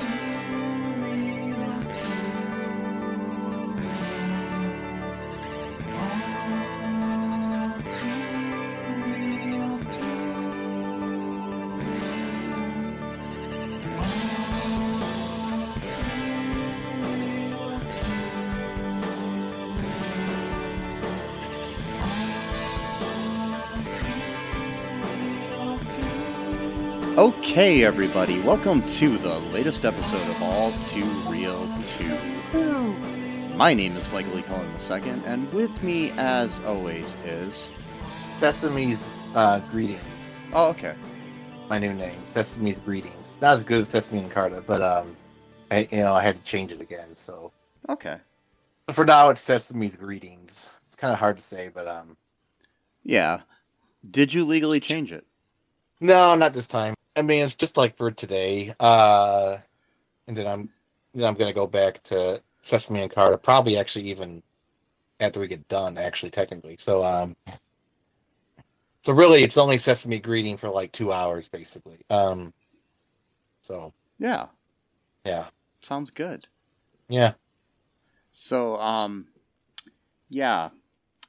Jackson. Okay, everybody, welcome to the latest episode of All Too Real 2. My name is Michael Lee Cullen II, and with me, as always, is. Sesame's uh, Greetings. Oh, okay. My new name, Sesame's Greetings. Not as good as Sesame and Carta, but um, I, you know, I had to change it again. So Okay. for now, it's Sesame's Greetings. It's kind of hard to say, but um, Yeah. Did you legally change it? no, not this time. I mean, it's just like for today. Uh, and then I'm, then I'm gonna go back to Sesame and Carter, Probably actually even after we get done, actually technically. So um, so really, it's only Sesame Greeting for like two hours, basically. Um, so Yeah. yeah, Sounds good. yeah. So, um, yeah,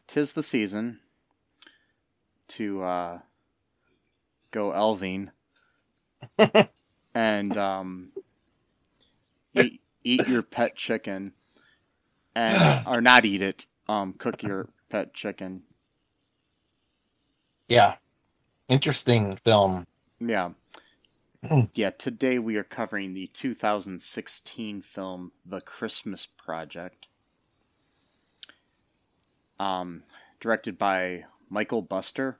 tis the season to uh, go elving and um, eat eat your pet chicken, and or not eat it. Um, cook your pet chicken. Yeah. Interesting film. Yeah. Hmm. Yeah, today we are covering the 2016 film The Christmas Project. Um, directed by Michael Buster.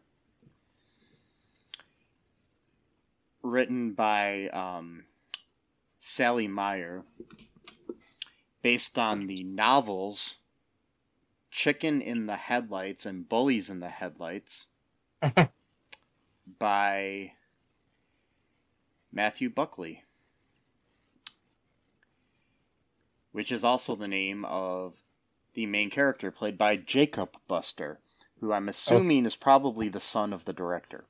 Written by um, Sally Meyer. Based on the novels Chicken in the Headlights and Bullies in the Headlights by Matthew Buckley, which is also the name of the main character played by Jacob Buster, who I'm assuming is probably the son of the director.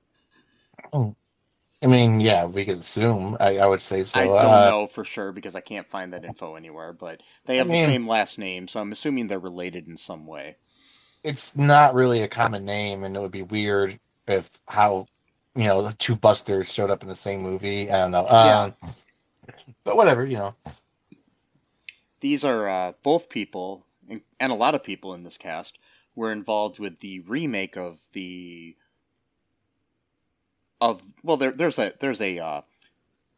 I mean, yeah, we could assume. I, I would say so. I don't uh, know for sure because I can't find that info anywhere, but they have I mean- the same last name, so I'm assuming they're related in some way. It's not really a common name, and it would be weird if how you know the two Busters showed up in the same movie. I don't know. Um, But whatever, you know. These are uh, both people, and a lot of people in this cast, were involved with the remake of the of well, there, there's a there's a uh,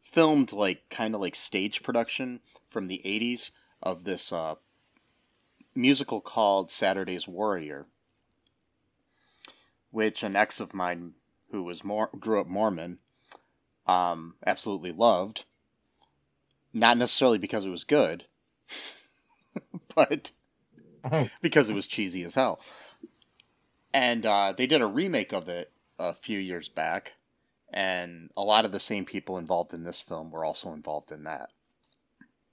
filmed like kind of like stage production from the '80s of this uh, musical called Saturday's Warrior, which an ex of mine who was more grew up Mormon um, absolutely loved. Not necessarily because it was good, but because it was cheesy as hell. And uh, they did a remake of it a few years back, and a lot of the same people involved in this film were also involved in that.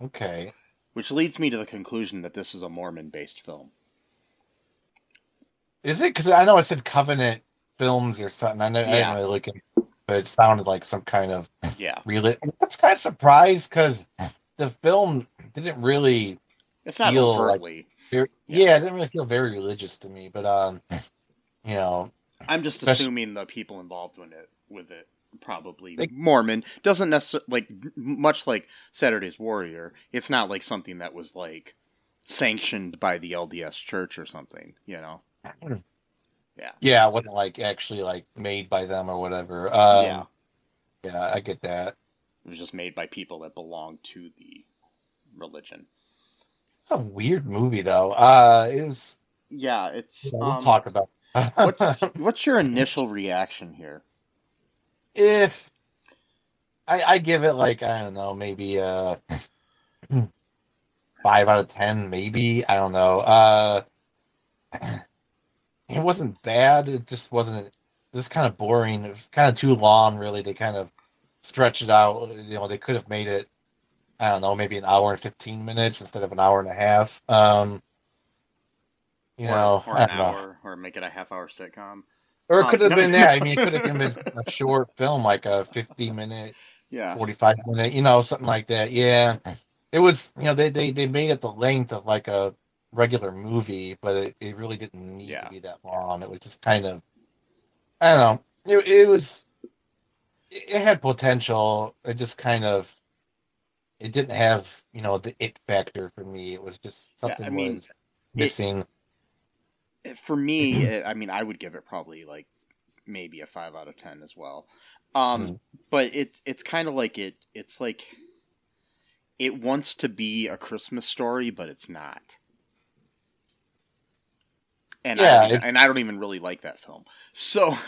Okay. Which leads me to the conclusion that this is a Mormon based film. Is it? Because I know I said Covenant Films or something. I, know, I didn't really look into it, but it sounded like some kind of Yeah. real. That's kind of surprised because the film didn't really It's not Feel like- overtly. Very, Yeah. yeah. it didn't really feel very religious to me. But um, you know, I'm just assuming the people involved in it with it probably Like- Mormon doesn't necessarily like much like Saturday's Warrior. It's not like something that was like sanctioned by the LDS Church or something. You know? Yeah. yeah, it wasn't like actually like made by them or whatever. Um, yeah. yeah, I get that. It was just made by people that belong to the religion. It's a weird movie though. Uh, it was. Yeah, it's. Yeah, we'll um, talk about. what's what's your initial reaction here? If I, I give it like I don't know, maybe uh five out of ten, maybe I don't know. Uh, it wasn't bad. It just wasn't. Just kind of boring. It was kind of too long, really. To kind of stretch it out. You know, they could have made it. I don't know, maybe an hour and fifteen minutes instead of an hour and a half. Um, you or, know, or an don't know. hour, or make it a half hour sitcom. Or it Um, could have no. been that. I mean, it could have been a short film, like a fifty minute Yeah. 45 minute, you know, something like that. Yeah. It was, you know, they, they, they made it the length of like a regular movie, but it, it really didn't need Yeah. to be that long. It was just kind of, I don't know. It, it was, it it had potential. It just kind of, it didn't have, you know, the it factor for me. It was just Yeah, something I mean, was missing. For me, eh, I mean, I would give it probably like maybe a five out of ten as well. Um, Mhm. but it's it's kind of like it. It's like it wants to be a Christmas story, but it's not. And I Yeah, don't even, it- and I don't even really like that film. So,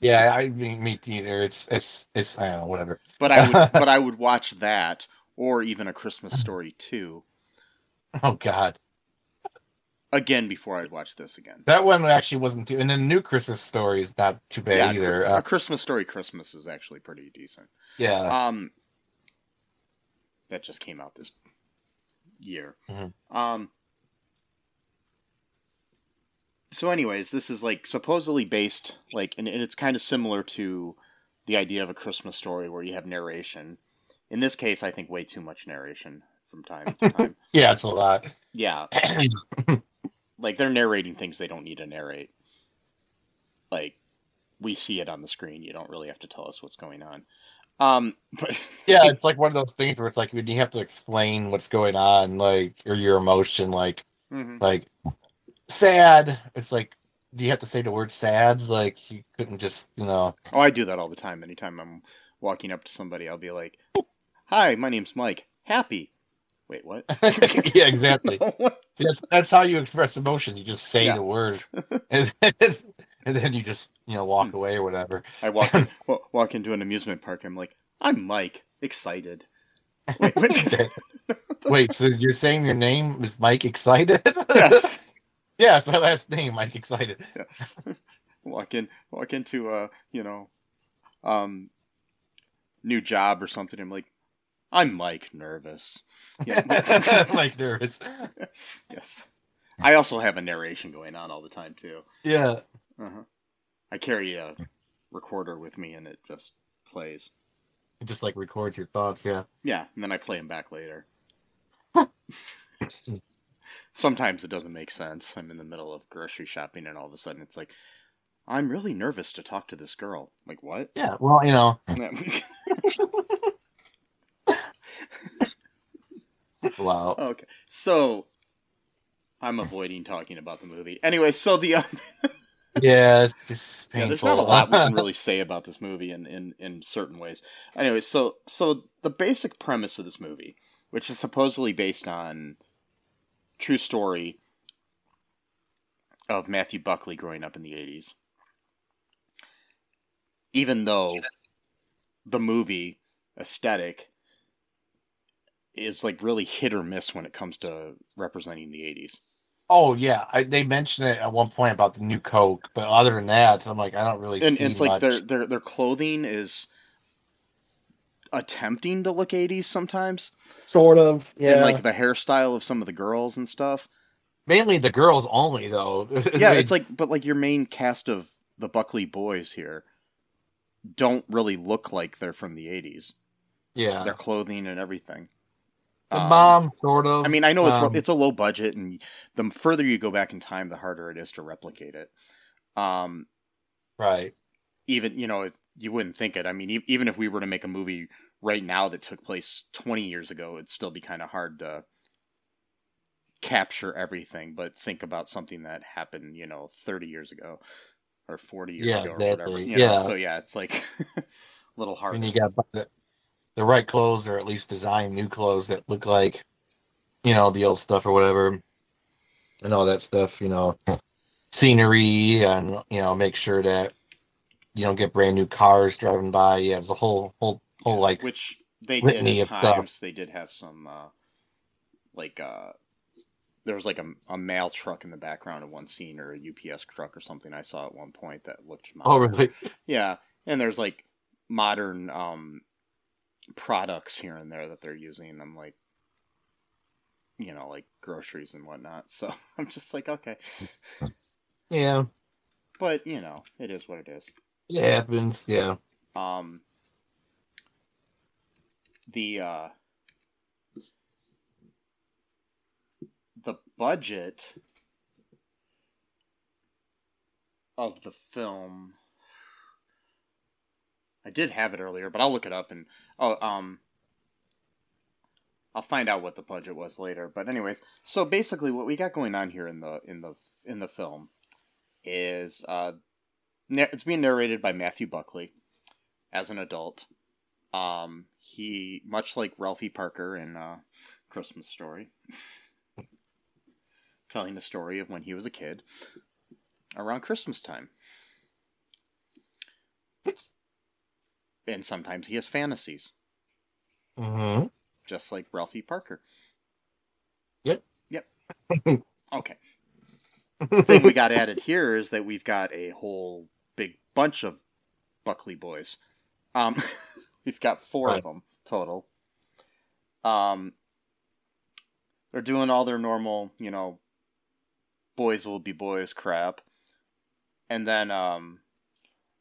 Yeah, I mean, me neither. It's, it's, it's, I don't know, whatever. but I would but I would watch that or even a Christmas Story two Oh, God. Again before I'd watch this again. That one actually wasn't too, and the new Christmas story is not too bad Yeah, either. a Uh, Christmas Story Christmas is actually pretty decent. yeah, Um, that just came out this year. Mhm. Um. So, anyways, this is like supposedly based like, and, and it's kind of similar to the idea of a Christmas story where you have narration. In this case, I think way too much narration from time to time. yeah, it's a lot. yeah, like they're narrating things they don't need to narrate. Like we see it on the screen. You don't really have to tell us what's going on. Um, but yeah, it's like one of those things where it's like when you have to explain what's going on, like or your emotion, like Mhm. like sad. It's like, do you have to say the word sad? Like you couldn't just, you know. Oh, I do that all the time. Anytime I'm walking up to somebody, I'll be like, "Hi, my name's Mike. Happy." Wait, what? yeah, exactly. See, that's that's how you express emotions. You just say Yeah. the word, and then, and then you just you know walk away or whatever. I walk in, wa- walk into an amusement park. I'm like, "I'm Mike, excited." Wait. Wait, so you're saying your name is Mike Excited? yes. yeah, it's my last name, Mike Excited. Yeah. Walk in, walk into a you know, um, new job or something. I'm like, "I'm Mike, nervous." Yeah. like there is. yes. I also have a narration going on all the time too. Yeah. Uh-huh. I carry a recorder with me, and it just plays. It just like records your thoughts, yeah. Yeah, and then I play them back later. Sometimes it doesn't make sense. I'm in the middle of grocery shopping, and all of a sudden it's like, I'm really nervous to talk to this girl. like, what? Yeah, well, you know, wow. okay, so I'm avoiding talking about the movie. Anyway, so the Yeah, it's just yeah, painful. there's not a lot we can really say about this movie in, in, in certain ways. Anyway, so so the basic premise of this movie, which is supposedly based on true story of Matthew Buckley growing up in the 80s. Even though the movie aesthetic is like really hit or miss when it comes to representing the 80s. Oh yeah, I, they mentioned it at one point about the new Coke, but other than that, I'm like, I don't really and see it's like their their their clothing is attempting to look 80s sometimes sort of, yeah. and like the hairstyle of some of the girls and stuff Mainly the girls only, though. yeah it's like but like your main cast of the buckley boys here don't really look like they're from the 80s yeah. their clothing and everything The Um, mom, sort of. i mean i know it's um, it's a low budget and the further you go back in time the harder it is to replicate it um right. even you know you wouldn't think it i mean even if we were to make a movie right now that took place 20 years ago it'd still be kind of hard to capture everything but think about something that happened you know 30 years ago or 40 years Yeah, ago or whatever you know? Yeah. so yeah it's like a little hard And you got the, right clothes, or at least design new clothes that look like, you know, the old stuff or whatever, and all that stuff. You know, scenery, and you know, make sure that you don't get brand new cars driving by. Yeah, the whole whole whole like which they did at of stuff. they did have some uh like uh there was like a, a mail truck in the background of one scene or a UPS truck or something I saw at one point that looked modern. oh really Yeah, and there's like modern um products here and there that they're using. I'm like, you know, like groceries and whatnot. So I'm just like, okay, yeah but you know, it is what it is. it happens yeah Um, the uh, the budget of the film. I did have it earlier, but I'll look it up and oh um I'll find out what the budget was later. But anyways, so basically what we got going on here in the in the in the film is uh it's being narrated by Matthew Buckley as an adult. Um he much like Ralphie Parker in uh Christmas Story telling the story of when he was a kid around Christmas time. And sometimes he has fantasies, Mm-hmm. just like Ralphie Parker. Yep. Yep. okay. The thing we got added here is that we've got a whole big bunch of Buckley boys. Um, we've got four Right. of them total. Um, they're doing all their normal, you know, boys will be boys crap, and then um,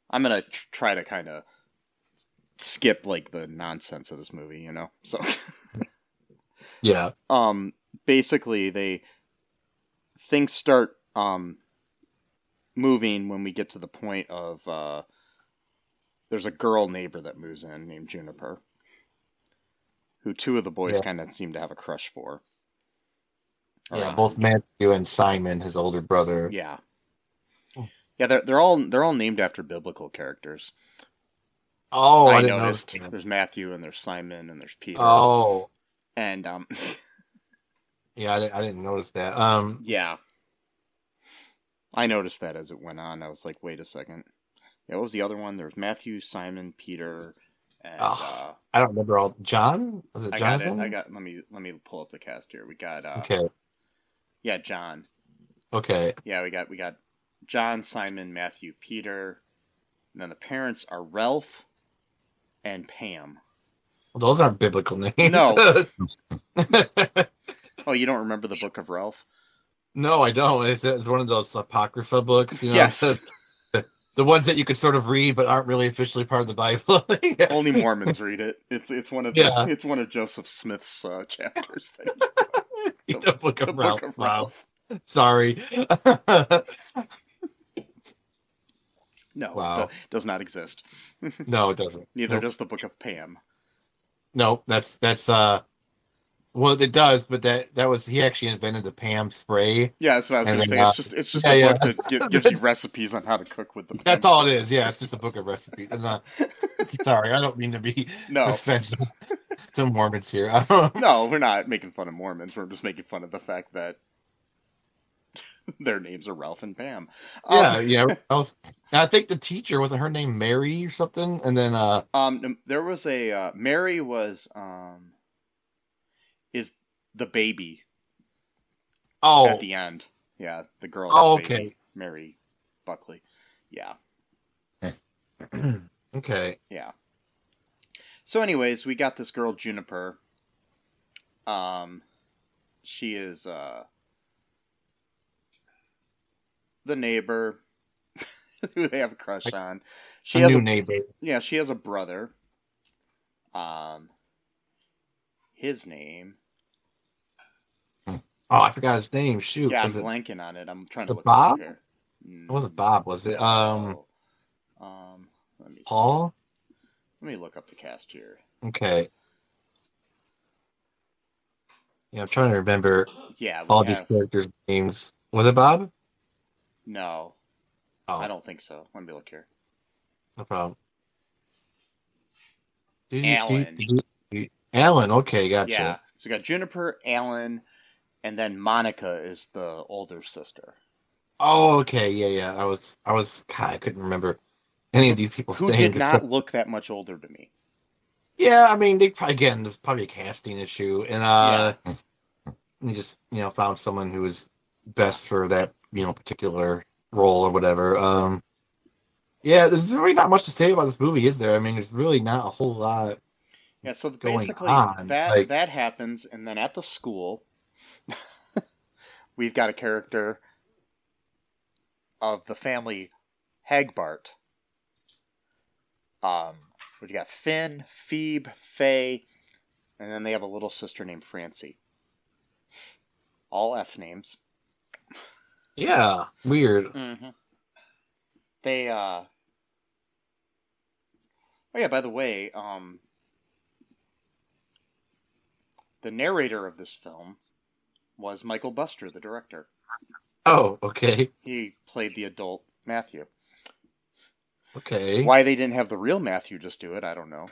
I'm gonna tr- try to kind of skip like the nonsense of this movie, you know. So, Yeah. um, basically, they things start um moving when we get to the point of uh, there's a girl neighbor that moves in named Juniper, who two of the boys Yeah. kind of seem to have a crush for. Yeah. Around- Both Matthew and Simon, his older brother. Yeah. Hmm. Yeah, they're they're all they're all named after biblical characters. Oh, I, I, didn't noticed. notice that. There's Matthew and there's Simon and there's Peter. Oh, And um yeah, I, di- I didn't notice that. Um, yeah. I noticed that as it went on. I was like, wait a second. Yeah, what was the other one? There was Matthew, Simon, Peter, and Oh, uh, I don't remember all. John was it I got it. I got let me let me pull up the cast here. We got uh Okay. yeah, John. Okay. Yeah, we got we got John, Simon, Matthew, Peter. And then the parents are Ralph and Pam. Well, those aren't biblical names. No. Oh, you don't remember the book of Ralph? no, I don't. It's, it's one of those apocrypha books. You know, Yes. the, the ones that you could sort of read but aren't really officially part of the Bible. Only Mormons read it. It's it's one of the, Yeah. it's one of Joseph Smith's uh, chapters. That the book of the Ralph. book of Wow. Ralph. Sorry. No, Wow. do- does not exist. no, it doesn't. Neither Nope. does the book of Pam. No, that's that's uh well it does, but that that was he actually invented the Pam spray. Yeah, that's what I was going to say. uh, It's just it's just yeah, a yeah. book that gi- gives you recipes on how to cook with the. Pam That's all it is. Yeah, it's just a book of recipes. And, uh, sorry, I don't mean to be No, offensive to Mormons here. no, we're not making fun of Mormons. We're just making fun of the fact that their names are Ralph and Pam. Um, yeah, yeah. I, was, I think the teacher wasn't her name Mary or something, and then uh Um, there was a uh, Mary was um, is the baby oh at the end. Yeah, the girl. Oh, baby, okay. Mary Buckley. Yeah, okay yeah. So, anyways, we got this girl Juniper. Um, she is uh the neighbor who they have a crush Like, on. She a has new a neighbor. yeah, she has a brother. Um, his name. Oh, I forgot his name. Shoot, yeah, I'm it? blanking on it. I'm trying to look Bob? It wasn't Bob, was it? Um, No. um, let me see. Paul. Let me look up the cast here. Okay. Yeah, I'm trying to remember Yeah, all these characters' names. Was it Bob? No, Oh, I don't think so. Let me look here. no problem. Did Alan. did you- did- Alan. Okay, gotcha. Yeah, so we got Juniper, Alan, and then Monica is the older sister. Oh, okay. Yeah, yeah. I was, I was. God, I couldn't remember any of these people's Who names. did not except- look that much older to me. Yeah, I mean, they probably again, there's probably a casting issue, and uh, they just you know found someone who was best for that you know particular role or whatever. Um, yeah, there's really not much to say about this movie, is there? I mean, there's really not a whole lot. Yeah, so basically on, that like- that happens, and then at the school, we've got a character of the family Hagbart. Um, we got Finn, Phoebe, Faye, and then they have a little sister named Francie. All F names. Yeah, weird. Mm-hmm. They uh. Oh yeah. By the way, um, the narrator of this film was Michael Buster, the director. Oh, okay, He played the adult Matthew. okay. Why they didn't have the real Matthew just do it, I don't know.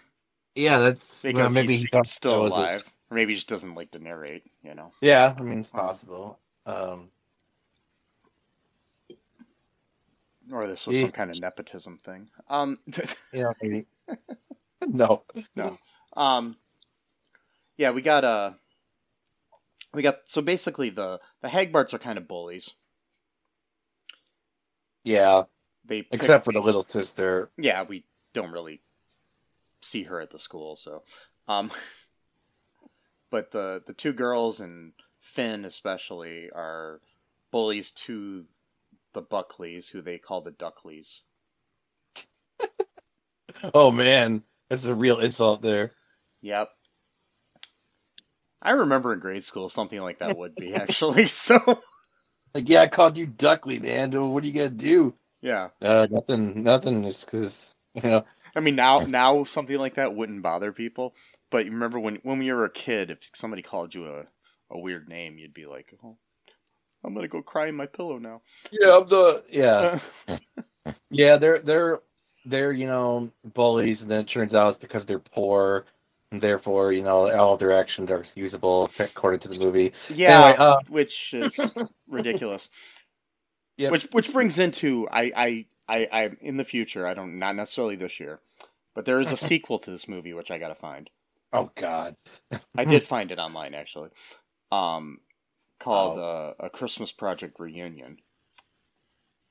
Yeah, that's Because well, maybe he's he thought that still his- alive, or maybe he just doesn't like to narrate. You know. Yeah, I mean it's possible. Um, Or this was some kind of nepotism thing. Um, yeah, maybe. no, no. Um, yeah, we got uh, we got so basically the the Hagbarts are kind of bullies. Yeah, They pick- except for the little sister. yeah, we don't really see her at the school, so um, but the the two girls and Finn especially are bullies to the Buckleys, who they call the Duckleys. Oh man, that's a real insult there. Yep. I remember in grade school something like that would be actually. So Like, yeah, I called you Duckley, man. What are you gonna do? yeah, Uh, nothing, nothing. Just because you know. I mean now now something like that wouldn't bother people, but you remember when when you were a kid, if somebody called you a a weird name, you'd be like, "Oh, I'm gonna go cry in my pillow now." Yeah, I'm the yeah, Uh, yeah. They're they're they're you know bullies, and then it turns out it's because they're poor, and therefore you know all of their actions are excusable according to the movie. yeah, Anyway, uh, which is ridiculous. Yep. Which which brings into I I I I in the future I don't not necessarily this year, but there is a sequel to this movie which I gotta find. Oh God. I did find it online actually. Um, called Oh. uh, a Christmas Project reunion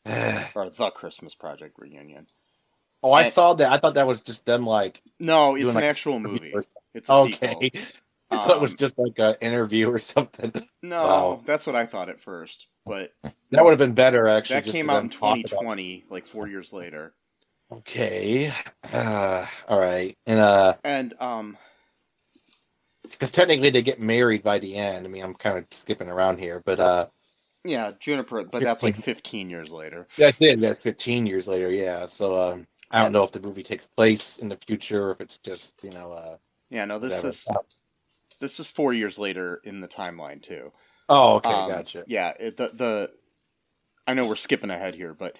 or the Christmas Project reunion. Oh, I And- saw that. I thought that was just them like No, it's an like, actual movie. It's a sequel. okay. I thought it was Um, just like an interview or something. No, Wow. that's what I thought at first, but That would have been better actually. that came out in talk about- 2020, like four years later. Okay. Uh, all right. And uh, And um, because technically they get married by the end. I mean, I'm kind of skipping around here, but uh, yeah, Juniper, but that's like 15 years later. that's it. That's 15 years later. Yeah. So um, I don't know if the movie takes place in the future or if it's just you know uh, Yeah, no, this whatever. is this is four years later in the timeline too. Oh, okay, Um, gotcha. Yeah, it, the the I know we're skipping ahead here, but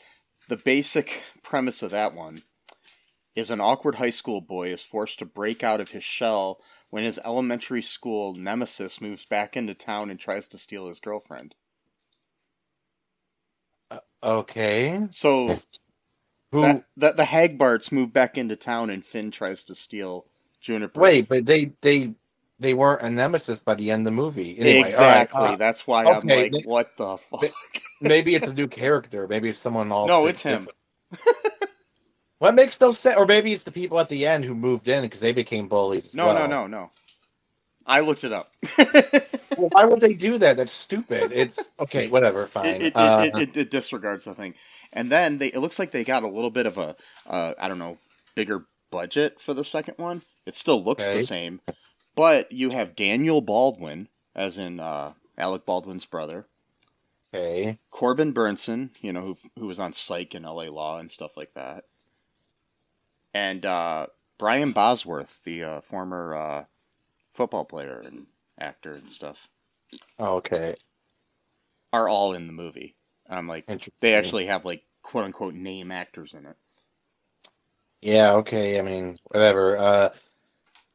the basic premise of that one is an awkward high school boy is forced to break out of his shell when his elementary school nemesis moves back into town and tries to steal his girlfriend. Okay. So Who? that, that the Hagbarts move back into town and Finn tries to steal Juniper. Wait, but they they they weren't a nemesis by the end of the movie. Anyway, right, exactly. uh, That's why I'm like, they- what the fuck? they- maybe it's a new character. Maybe it's someone all. No, it's him. Well, it makes no sense. Or maybe it's the people at the end who moved in because they became bullies. No, no, well. no, no. I looked it up. Well, why would they do that? That's stupid. It's okay. Whatever. Fine. it, it, Uh, it, it, it disregards the thing. And then they it looks like they got a little bit of a uh, I don't know bigger budget for the second one. It still looks Okay. the same, but you have Daniel Baldwin, as in uh, Alec Baldwin's brother, okay. Corbin Bernsen, you know who who was on Psych and L.A. Law and stuff like that, and uh, Brian Bosworth, the uh, former uh, football player and actor and stuff, Oh, okay. are all in the movie. I'm like, they actually have like quote unquote name actors in it. Yeah. Okay. I mean, whatever. Uh,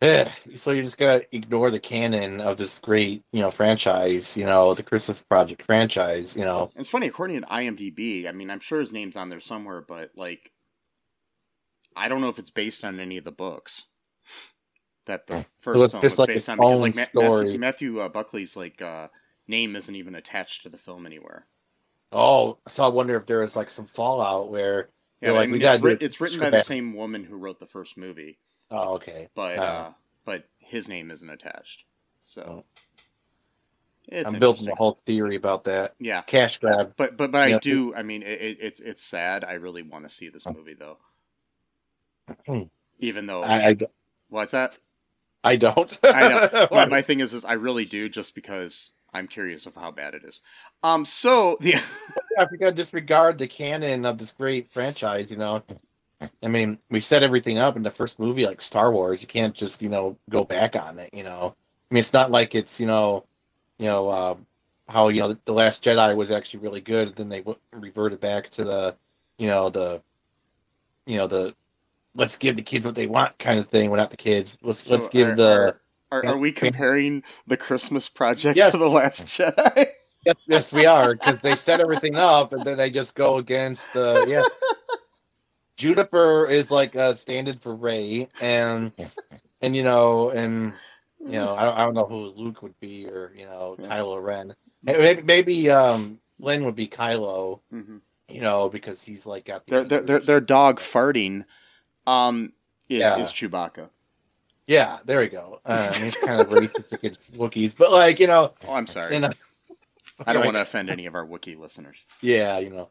eh, so you're just gonna ignore the canon of this great, you know, franchise. You know, the Christmas Project franchise. You know. It's funny, according to IMDb, I mean, I'm sure his name's on there somewhere, but like, I don't know if it's based on any of the books that the first it's film just was like based on. Because like story. Matthew, Matthew uh, Buckley's like uh, name isn't even attached to the film anywhere. Oh, so I wonder if there is like some fallout where. Yeah, like, I mean, we writ- it's written by the same woman who wrote the first movie, Oh, okay. but Oh. uh, but his name isn't attached. So Oh. it's I'm building a whole theory about that yeah. cash grab. But but but I do. I mean, it, it, it's it's sad. I really want to see this movie though. Even though I, I what's that? I don't. I know. my, my thing is, is I really do, just because I'm curious of how bad it is. Um. So the I think I disregard the canon of this great franchise. You know, I mean, we set everything up in the first movie, like Star Wars. You can't just you know go back on it. You know, I mean, it's not like it's you know, you know uh, how you know the Last Jedi was actually really good. Then they w- reverted back to the, you know the, you know the, let's give the kids what they want kind of thing. We're not the kids. Let's So let's give are- the. are, are we comparing the Christmas project Yes. to the Last Jedi? Yes, yes, we are because they set everything up and then they just go against the yeah. Juniper is like a stand-in for Rey, and and you know, and you know, I don't, I don't know who Luke would be or you know, Yeah. Kylo Ren. Maybe, maybe um, Lynn would be Kylo, Mhm. you know, because he's like got the Their, their, their, their dog farting um, is, Yeah. is Chewbacca. yeah, there we go. Um, he's kind of racist against Wookiees, but like you know, Oh, I'm sorry. you know, I don't want to offend any of our Wookiee listeners. Yeah, you know.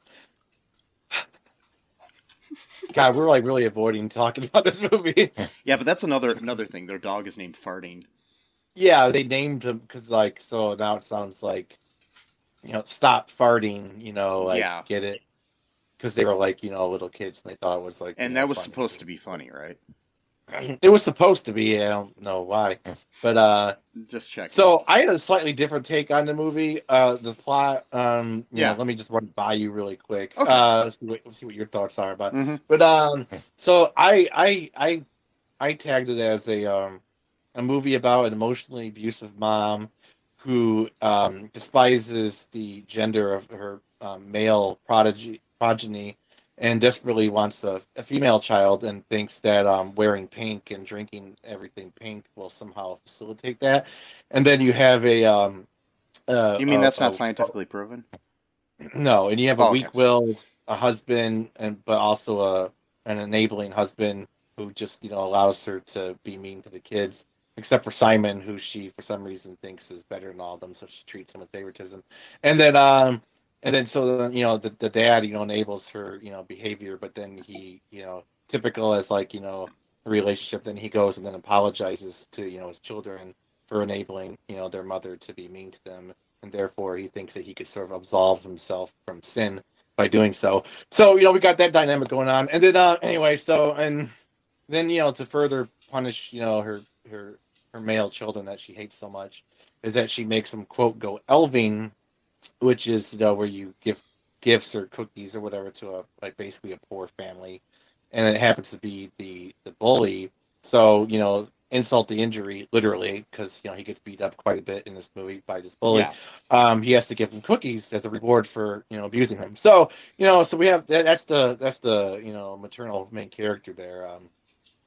God, we're like really avoiding talking about this movie. Yeah, but that's another another thing. Their dog is named Farting. yeah, they named him because, like, so now it sounds like, you know, stop farting. You know, like, Yeah. get it? Because they were like, you know, little kids, and they thought it was like, And that know, was supposed to be funny, right? It was supposed to be. I don't know why, but uh, Just check. so I had a slightly different take on the movie. Uh, the plot. Um, Yeah. know, let me just run by you really quick. Okay. Uh, see what, see what your thoughts are about. Mhm. But um, so I I I I tagged it as a um a movie about an emotionally abusive mom who um despises the gender of her um, male prodigy progeny and desperately wants a, a female child and thinks that um wearing pink and drinking everything pink will somehow facilitate that. And then you have a um. Uh, You mean a- that's not a- scientifically proven? no, and you have a Oh, okay. weak will, a husband, and but also a an enabling husband who just you know allows her to be mean to the kids, except for Simon, who she for some reason thinks is better than all of them, so she treats him with favoritism. And then um, and then so you know the the dad you know enables her you know behavior, but then he you know typical as like you know a relationship, then he goes and then apologizes to you know his children for enabling you know their mother to be mean to them and therefore he thinks that he could sort of absolve himself from sin by doing so. So you know we got that dynamic going on, and then uh, anyway, so and then you know to further punish you know her her her male children that she hates so much is that she makes them quote go elving, which is you know where you give gifts or cookies or whatever to a like basically a poor family, and it happens to be the the bully. So you know insult the injury literally because you know he gets beat up quite a bit in this movie by this bully Yeah. um, he has to give him cookies as a reward for you know abusing him. So you know, so we have that, that's the that's the you know maternal main character there. Um,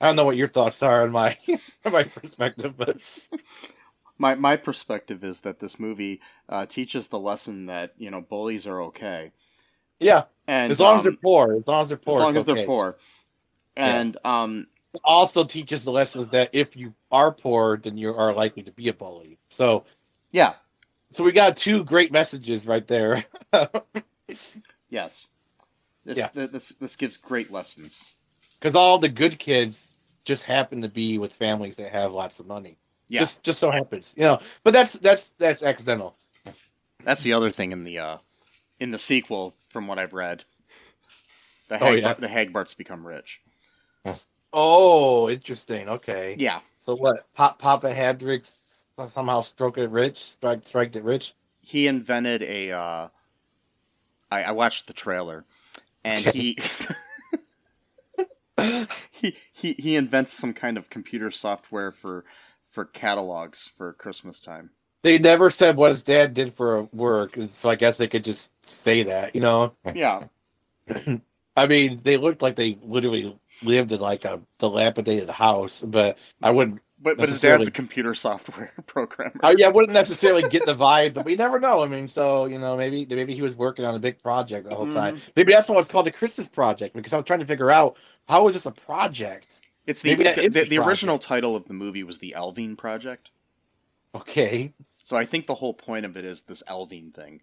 I don't know what your thoughts are on my on my perspective, but My my perspective is that this movie uh, teaches the lesson that you know bullies are okay, yeah, and as long as um, they're poor, as long as they're poor, as long as they're poor, and um, It also teaches the lessons that if you are poor, then you are likely to be a bully. So yeah, so we got two great messages right there. yes, this Yeah. th- this this gives great lessons. Because all the good kids just happen to be with families that have lots of money. Yeah, Just just so happens, you know. But that's that's that's accidental. that's the other thing in the uh, in the sequel, from what I've read. The Oh, yeah. the Hagbarts become rich. Oh, interesting. Okay. Yeah, So what? Pop Papa Hadrick's somehow stroke it rich, strike strike it rich. he invented a. Uh, I, I watched the trailer, and he. he, he he invents some kind of computer software for for catalogs for Christmas time. They never said what his dad did for work, so I guess they could just say that. You know, Yeah, I mean, they looked like they literally lived in like a dilapidated house, but I wouldn't. but but his dad's a computer software programmer. I, yeah, I wouldn't necessarily get the vibe, but we never know. I mean, so you know, maybe maybe he was working on a big project the whole time. Mm-hmm. Maybe that's why it's called the Christmas project because I was trying to figure out how is this a project. It's the the, the, the original title of the movie was the Elving Project. Okay, So I think the whole point of it is this Elving thing.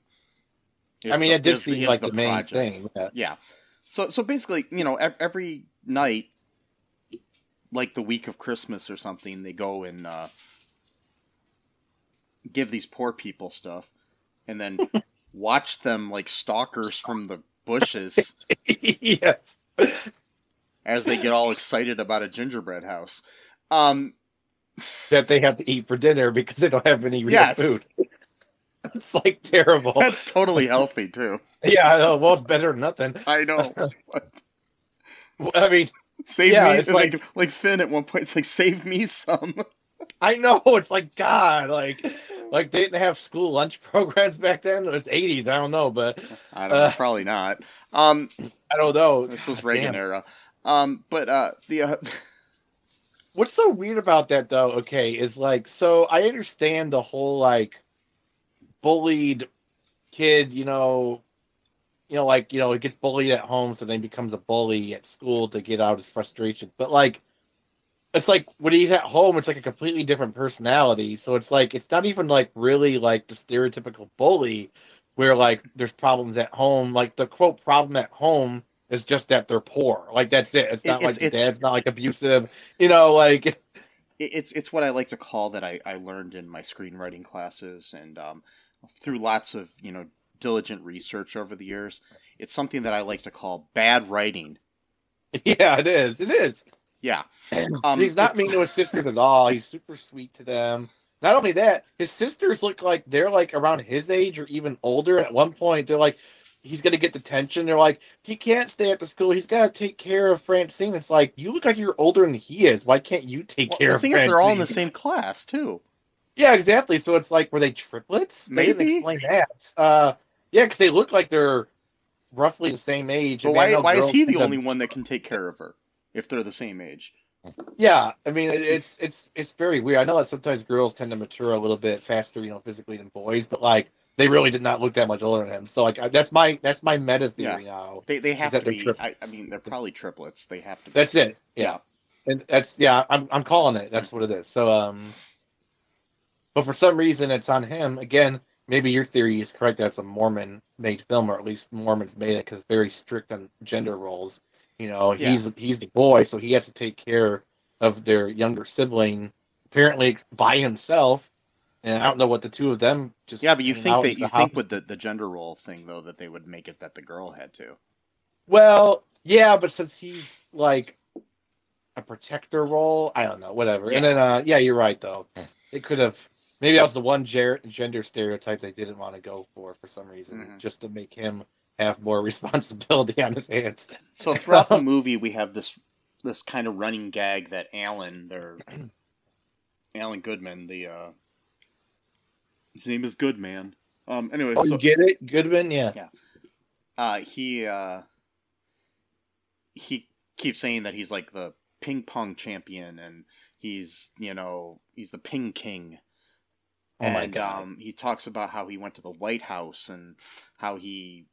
I mean, the- it did seem like the, main project. thing. Yeah. Yeah. So so basically, you know, ev- every night like the week of Christmas or something, they go and uh, give these poor people stuff, and then watch them like stalkers from the bushes yes. As they get all excited about a gingerbread house. Um, That they have to eat for dinner because they don't have any real Yes. food. it's like terrible. that's totally healthy too. Yeah, I know. Well, it's better than nothing. I know. But I mean, save Yeah, me, it's like, like- like Finn at one point. It's like save me some. I know it's like God, like like they didn't have school lunch programs back then. It was eighties. I don't know, but I don't Uh. probably not. Um, I don't know. this was Reagan damn. era. Um, but uh, the uh, What's so weird about that though? Okay, is like so I understand the whole like bullied kid, you know, you know, like you know, he gets bullied at home, so then he becomes a bully at school to get out his frustration. But like, it's like when he's at home, it's like a completely different personality. So it's like it's not even like really like the stereotypical bully, where like there's problems at home. Like the quote problem at home is just that they're poor. Like that's it. It's not It- like it's- it's- dad's not like abusive. You know, like it's it's what I like to call that I, I learned in my screenwriting classes and um, through lots of you know diligent research over the years. It's something that I like to call bad writing. Yeah, it is. It is. Yeah, um, He's not it's- mean to his sisters at all. He's super sweet to them. Not only that, his sisters look like they're like around his age or even older. At one point, they're like, he's gonna get detention. They're like, he can't stay at the school. He's got to take care of Francine. It's like you look like you're older than he is. Why can't you take Well, care the of thing is, they're all in the same class too. Yeah, exactly. So it's like, were they triplets? They didn't Maybe. explain that. Uh, yeah, because they look like they're roughly the same age. But I mean, I why why is he the to- only one that can take care of her if they're the same age? Yeah, I mean it's it's it's very weird. I know that sometimes girls tend to mature a little bit faster, you know, physically than boys, but like they really did not look that much older than him. So like that's my that's my meta theory now. They they have to be. I, I mean, they're probably triplets. They have to. Be. That's it. Yeah. And that's yeah, I'm I'm calling it. That's what it is. So um but for some reason it's on him. Again, maybe your theory is correct that it's a Mormon made film or at least Mormons made it cuz very strict on gender roles. You know, Yeah. he's he's the boy, so he has to take care of their younger sibling apparently by himself. And I don't know what the two of them just Yeah, but you think that you the think with the, the gender role thing though that they would make it that the girl had to. Well, yeah, but since he's like a protector role, I don't know, whatever. Yeah. And then, uh, yeah, you're right though. It could have maybe that was the one ger- gender stereotype they didn't want to go for for some reason, Mhm. just to make him have more responsibility on his hands. So throughout the movie, we have this this kind of running gag that Alan, their Alan Goodman, the uh, his name is Goodman. Um, anyway, Oh, so you get it, Goodman? Yeah. Yeah. uh, he uh, he keeps saying that he's like the ping pong champion and he's you know he's the ping king. Oh my and, God. Um, he talks about how he went to the White House and how he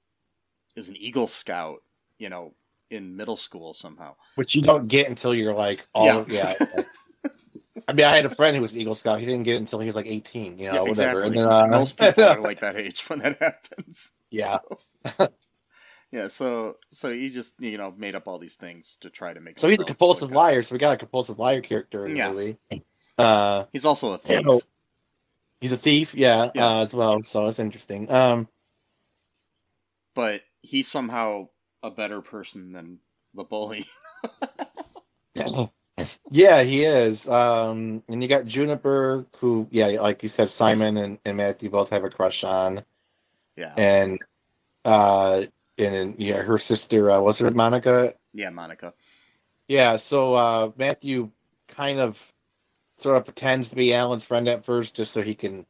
is an Eagle Scout. You know, in middle school somehow. Which you don't get until you're like all Yeah. yeah. I mean, I had a friend who was Eagle Scout. He didn't get it until he was like 18, you know, yeah, whatever. exactly. And then, uh, Most people are like that age when that happens. yeah. Yeah, so so he just you know made up all these things to try to make. So he's a compulsive liar. So we got a compulsive liar character in the Yeah. movie. Uh, He's also a thief. Yeah. he's a thief, yeah, Yes. uh, as well. So it's interesting. Um, but he's somehow a better person than the bully. yeah, he is. Um, and you got Juniper, who, yeah, like you said, Simon and, and Matthew both have a crush on, Yeah, and uh, and yeah, her sister uh, was her Monica. yeah, Monica. Yeah, so uh, Matthew kind of sort of pretends to be Alan's friend at first, just so he can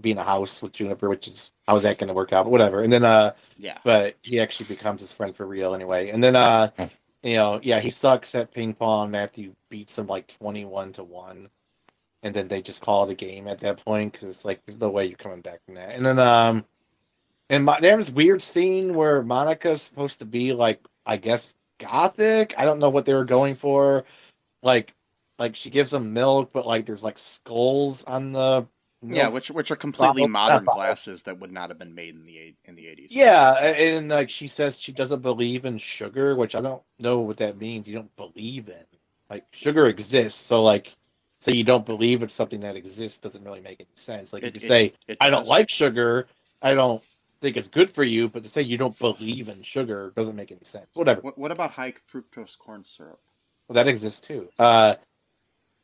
be in a house with Juniper, which is how's that going to work out? But whatever. And then, uh, Yeah, but he actually becomes his friend for real anyway. And then, uh, you know, yeah, he sucks at ping pong. Matthew beats him like twenty-one to one, and then they just call it a game at that point because it's like there's no way you're coming back from that. And then, um, and Mo- they have weird scene where Monica's supposed to be like, I guess, gothic. I don't know what they were going for. Like, like she gives him milk, but like there's like skulls on the yeah, which which are completely modern glasses that would not have been made in the eight in the eighties. Yeah, and, like she says she doesn't believe in sugar, which I don't know what that means. You don't believe in. like sugar exists. So like, say you don't believe it's something that exists doesn't really make any sense. Like It- you it- can say it I don't like sugar, I don't think it's good for you, but to say you don't believe in sugar doesn't make any sense. Whatever. What, what about high fructose corn syrup? Well, that exists too. Uh,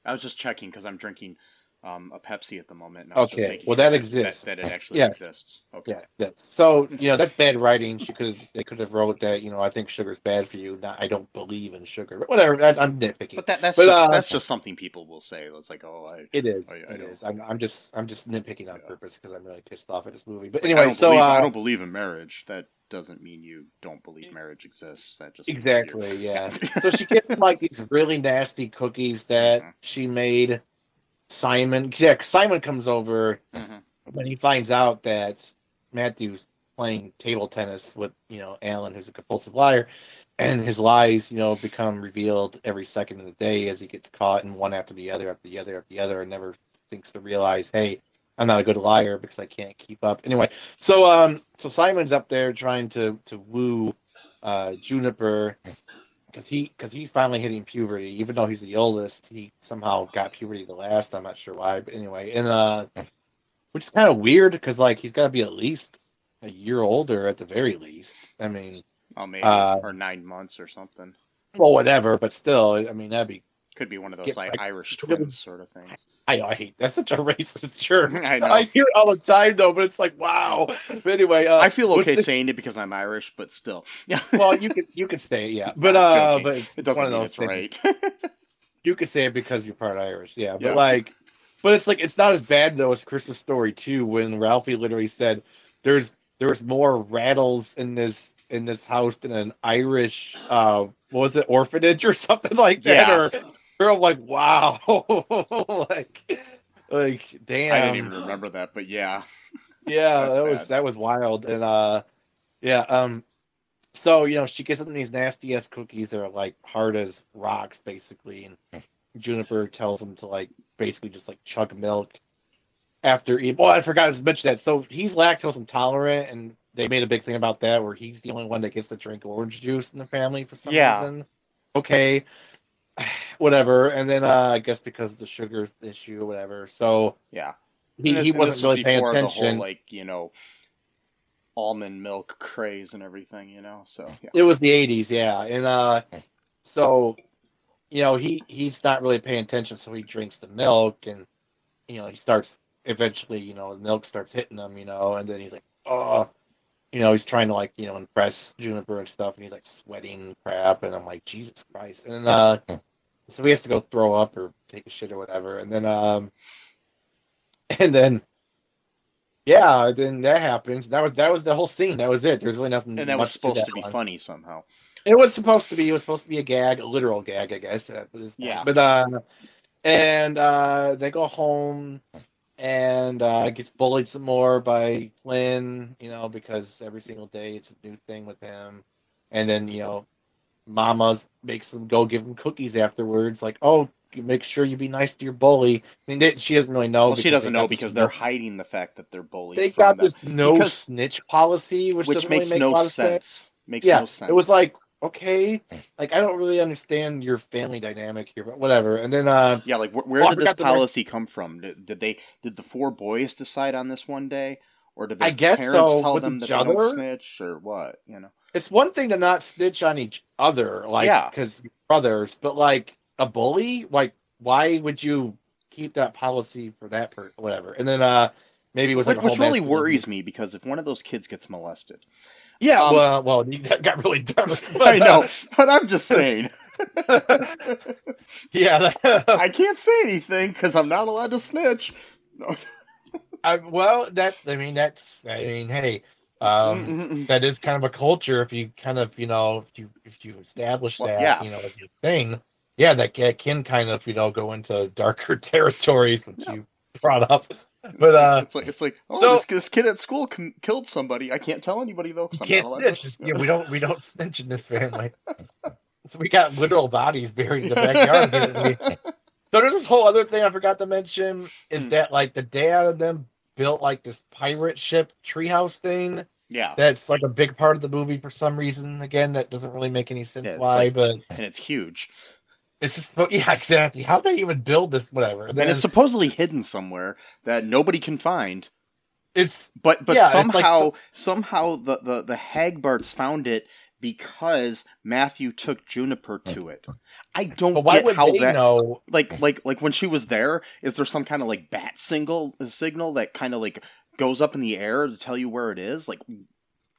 I was just checking because I'm drinking um, a Pepsi at the moment. And I just Okay, well, that exists. That, it actually Yes. exists. Okay. yeah, that's so you know that's bad writing. She could they could have wrote that you know I think sugar's bad for you. Not I don't believe in sugar. But whatever. I, I'm nitpicking. But that, that's But, just uh, that's just something people will say. It's like, oh, I, It is. I- I it is. I'm, I'm just I'm just nitpicking on Yeah. purpose because I'm really pissed off at this movie. But anyway, so believe, uh, I don't believe in marriage. That doesn't mean you don't believe marriage exists. That just exactly, yeah. so she gets like these really nasty cookies that Mhm. she made. Simon, yeah, Simon comes over Mhm. when he finds out that Matthew's playing table tennis with you know Alan, who's a compulsive liar, and his lies you know become revealed every second of the day as he gets caught in one after the other after the other after the other, and never thinks to realize, hey, I'm not a good liar because I can't keep up. Anyway, so um, so Simon's up there trying to to woo uh, Juniper because he because he's finally hitting puberty. Even though he's the oldest, he somehow got puberty the last. I'm not sure why, but anyway, and uh, which is kind of weird because like he's got to be at least a year older at the very least. I mean, Oh, maybe Uh, or nine months or something. well, whatever, but still, I mean that'd be. Could be one of those Get, like, Irish twins sort of things. I know I hate that's such a racist term. I know. I hear it all the time though, but it's like wow. But anyway, uh, I feel okay saying it because I'm Irish, but still, yeah. well, you could you could say it, yeah, but uh, but it's it doesn't one of mean those it's things. right. You could say it because you're part Irish, yeah. But Yeah. like, but it's like it's not as bad though as Chris's story too, when Ralphie literally said, "There's there's more rattles in this in this house than an Irish uh what was it orphanage or something like that." Yeah. Or I'm like, wow, like like damn. I didn't even remember that, but yeah. Yeah, that was that was wild, and uh, yeah, um, so you know she gets them these nasty ass cookies that are like hard as rocks, basically, and Juniper tells him to like basically just like chug milk after eating. Well, I forgot to mention that. So he's lactose intolerant, and they made a big thing about that, where he's the only one that gets to drink orange juice in the family for some Yeah. reason. Okay, whatever. And then uh, I guess because of the sugar issue, or whatever. So Yeah. he, this- he wasn't this was really paying attention. whole, like, you know, almond milk craze and everything, you know? So, yeah. It was the '80s, yeah, and uh, so you know he he's not really paying attention, so he drinks the milk, and you know he starts eventually, you know, the milk starts hitting him, you know, and then he's like, oh, you know, he's trying to like you know impress Juniper and stuff, and he's like sweating crap, and I'm like, Jesus Christ, and then uh, so he has to go throw up or take a shit or whatever, and then um, and then. Yeah, then that happens. That was that was the whole scene. That was it. There's really nothing. And that was supposed that to be one. funny somehow. It was supposed to be. It was supposed to be a gag, a literal gag, I guess. At this point. Yeah. But uh, and uh, they go home, and uh, gets bullied some more by Flynn. You know, because every single day it's a new thing with him. And then you know, Mama's makes them go give him cookies afterwards. Like, oh, you make sure you be nice to your bully. I mean, they, she doesn't really know. Well, she doesn't know because they're hiding the fact that they're bullies. they got them, this no Because- snitch policy, which, which makes really make no of sense. Makes yeah, no sense. it was like okay, like I don't really understand your family dynamic here, but whatever. And then uh, Yeah, like wh- where Oh, did this the policy come from? Did, did they did the four boys decide on this one day, or did their I guess parents so, tell them that they don't snitch, or what? You know, it's one thing to not snitch on each other, like Yeah. because brothers, but like a bully, like why would you keep that policy for that person? Whatever. And then uh, maybe it was like which, which really worries me because if one of those kids gets molested, Yeah, um, well, well, that got really dark. I know, but I'm just saying, uh, yeah. I can't say anything because I'm not allowed to snitch. No. I, well, that I mean, that's I mean, hey. Um, that is kind of a culture if you kind of you know if you if you establish Well, that yeah. you know as your thing yeah that ca- can kind of you know go into darker territories which Yeah. you brought up but uh it's like it's like oh so- this, this kid at school com- killed somebody. I can't tell anybody though. you I'm can't snitch Just- yeah, we don't we don't snitch in this family so we got literal bodies buried in the backyard so there's this whole other thing i forgot to mention is Hmm. that like the dad of them built like this pirate ship treehouse thing Yeah, that's like a big part of the movie for some reason again that doesn't really make any sense Yeah, why like- but and it's huge. It's just yeah, exactly. How did they even build this? Whatever. And, it's supposedly hidden somewhere that nobody can find. It's But but Yeah, it's like somehow so- somehow the, the the Hagbarts found it because Matthew took Juniper to it. I don't get how they that know? like like like when she was there. Is there some kind of like bat single uh, signal that kind of like goes up in the air to tell you where it is? Like